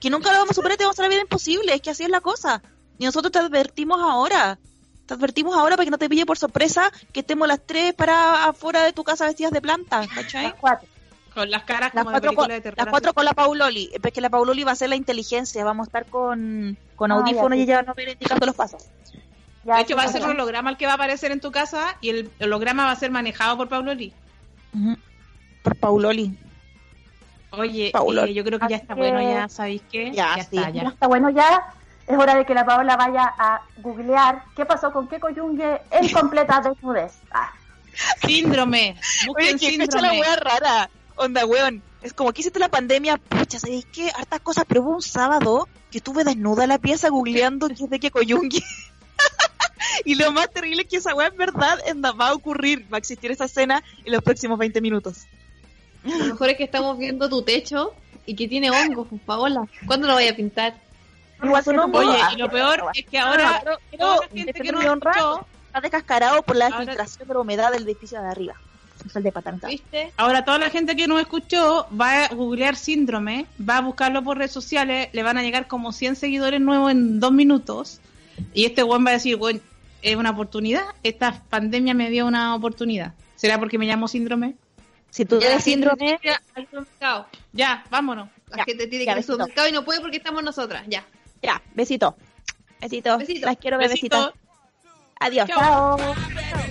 que nunca lo vamos a superar y te vamos a hacer la vida imposible. Es que así es la cosa. Y nosotros te advertimos ahora. Te advertimos ahora para que no te pille por sorpresa que estemos las tres para afuera de tu casa vestidas de planta, ¿cachai? Las cuatro. con las caras Las como de cuatro, con, película de terror. las cuatro con la Pauloli. Es que la Pauloli va a ser la inteligencia. Vamos a estar con, con Ah, audífonos sí. y ella nos va a ir indicando los pasos. Ya, De hecho, va a ser un holograma el que va a aparecer en tu casa y el holograma va a ser manejado por Pablo Lee. Ujú. Por Pauloli. Oye, eh, yo creo que ya está que- bueno, ya sabéis que Ya, sí. está, Ya ya. está bueno, ya es hora de que la Paola vaya a googlear qué pasó con qué coyungue en completa desnudez. Ah, Síndrome. Oye, Busquen que fecha la síndrome. wea rara. Onda, weón. Es como que hiciste la pandemia, pucha, ¿sabéis qué? Hartas cosas, pero hubo un sábado que estuve desnuda en la pieza googleando qué es de qué coyungue. y lo más terrible es que esa wea es verdad, va a ocurrir, va a existir esa escena en los próximos 20 minutos. Lo mejor es que estamos viendo tu techo y que tiene hongos, pues, Paola. ¿Cuándo lo vaya a pintar? Oye, Ah, y lo peor es que ahora Ah, pero- toda la gente que honra, escuchó, Está descascarado por la Ahora- filtración de la humedad del edificio de arriba. Es el departamento. ¿Viste? ahora toda la gente que nos escuchó va a googlear síndrome, va a buscarlo por redes sociales, le van a llegar como 100 seguidores nuevos en dos minutos y este buen va a decir, bueno, es una oportunidad, esta pandemia me dio una oportunidad. ¿Será porque me llamo síndrome? Si tú gente síndrome. Ya, vámonos. La Ya, gente tiene ya, que ir al supermercado y no puede porque estamos nosotras. Ya. ya, besito. Besito. Besito. Las quiero, bebecitas. Besito. Adiós. Chao. chao.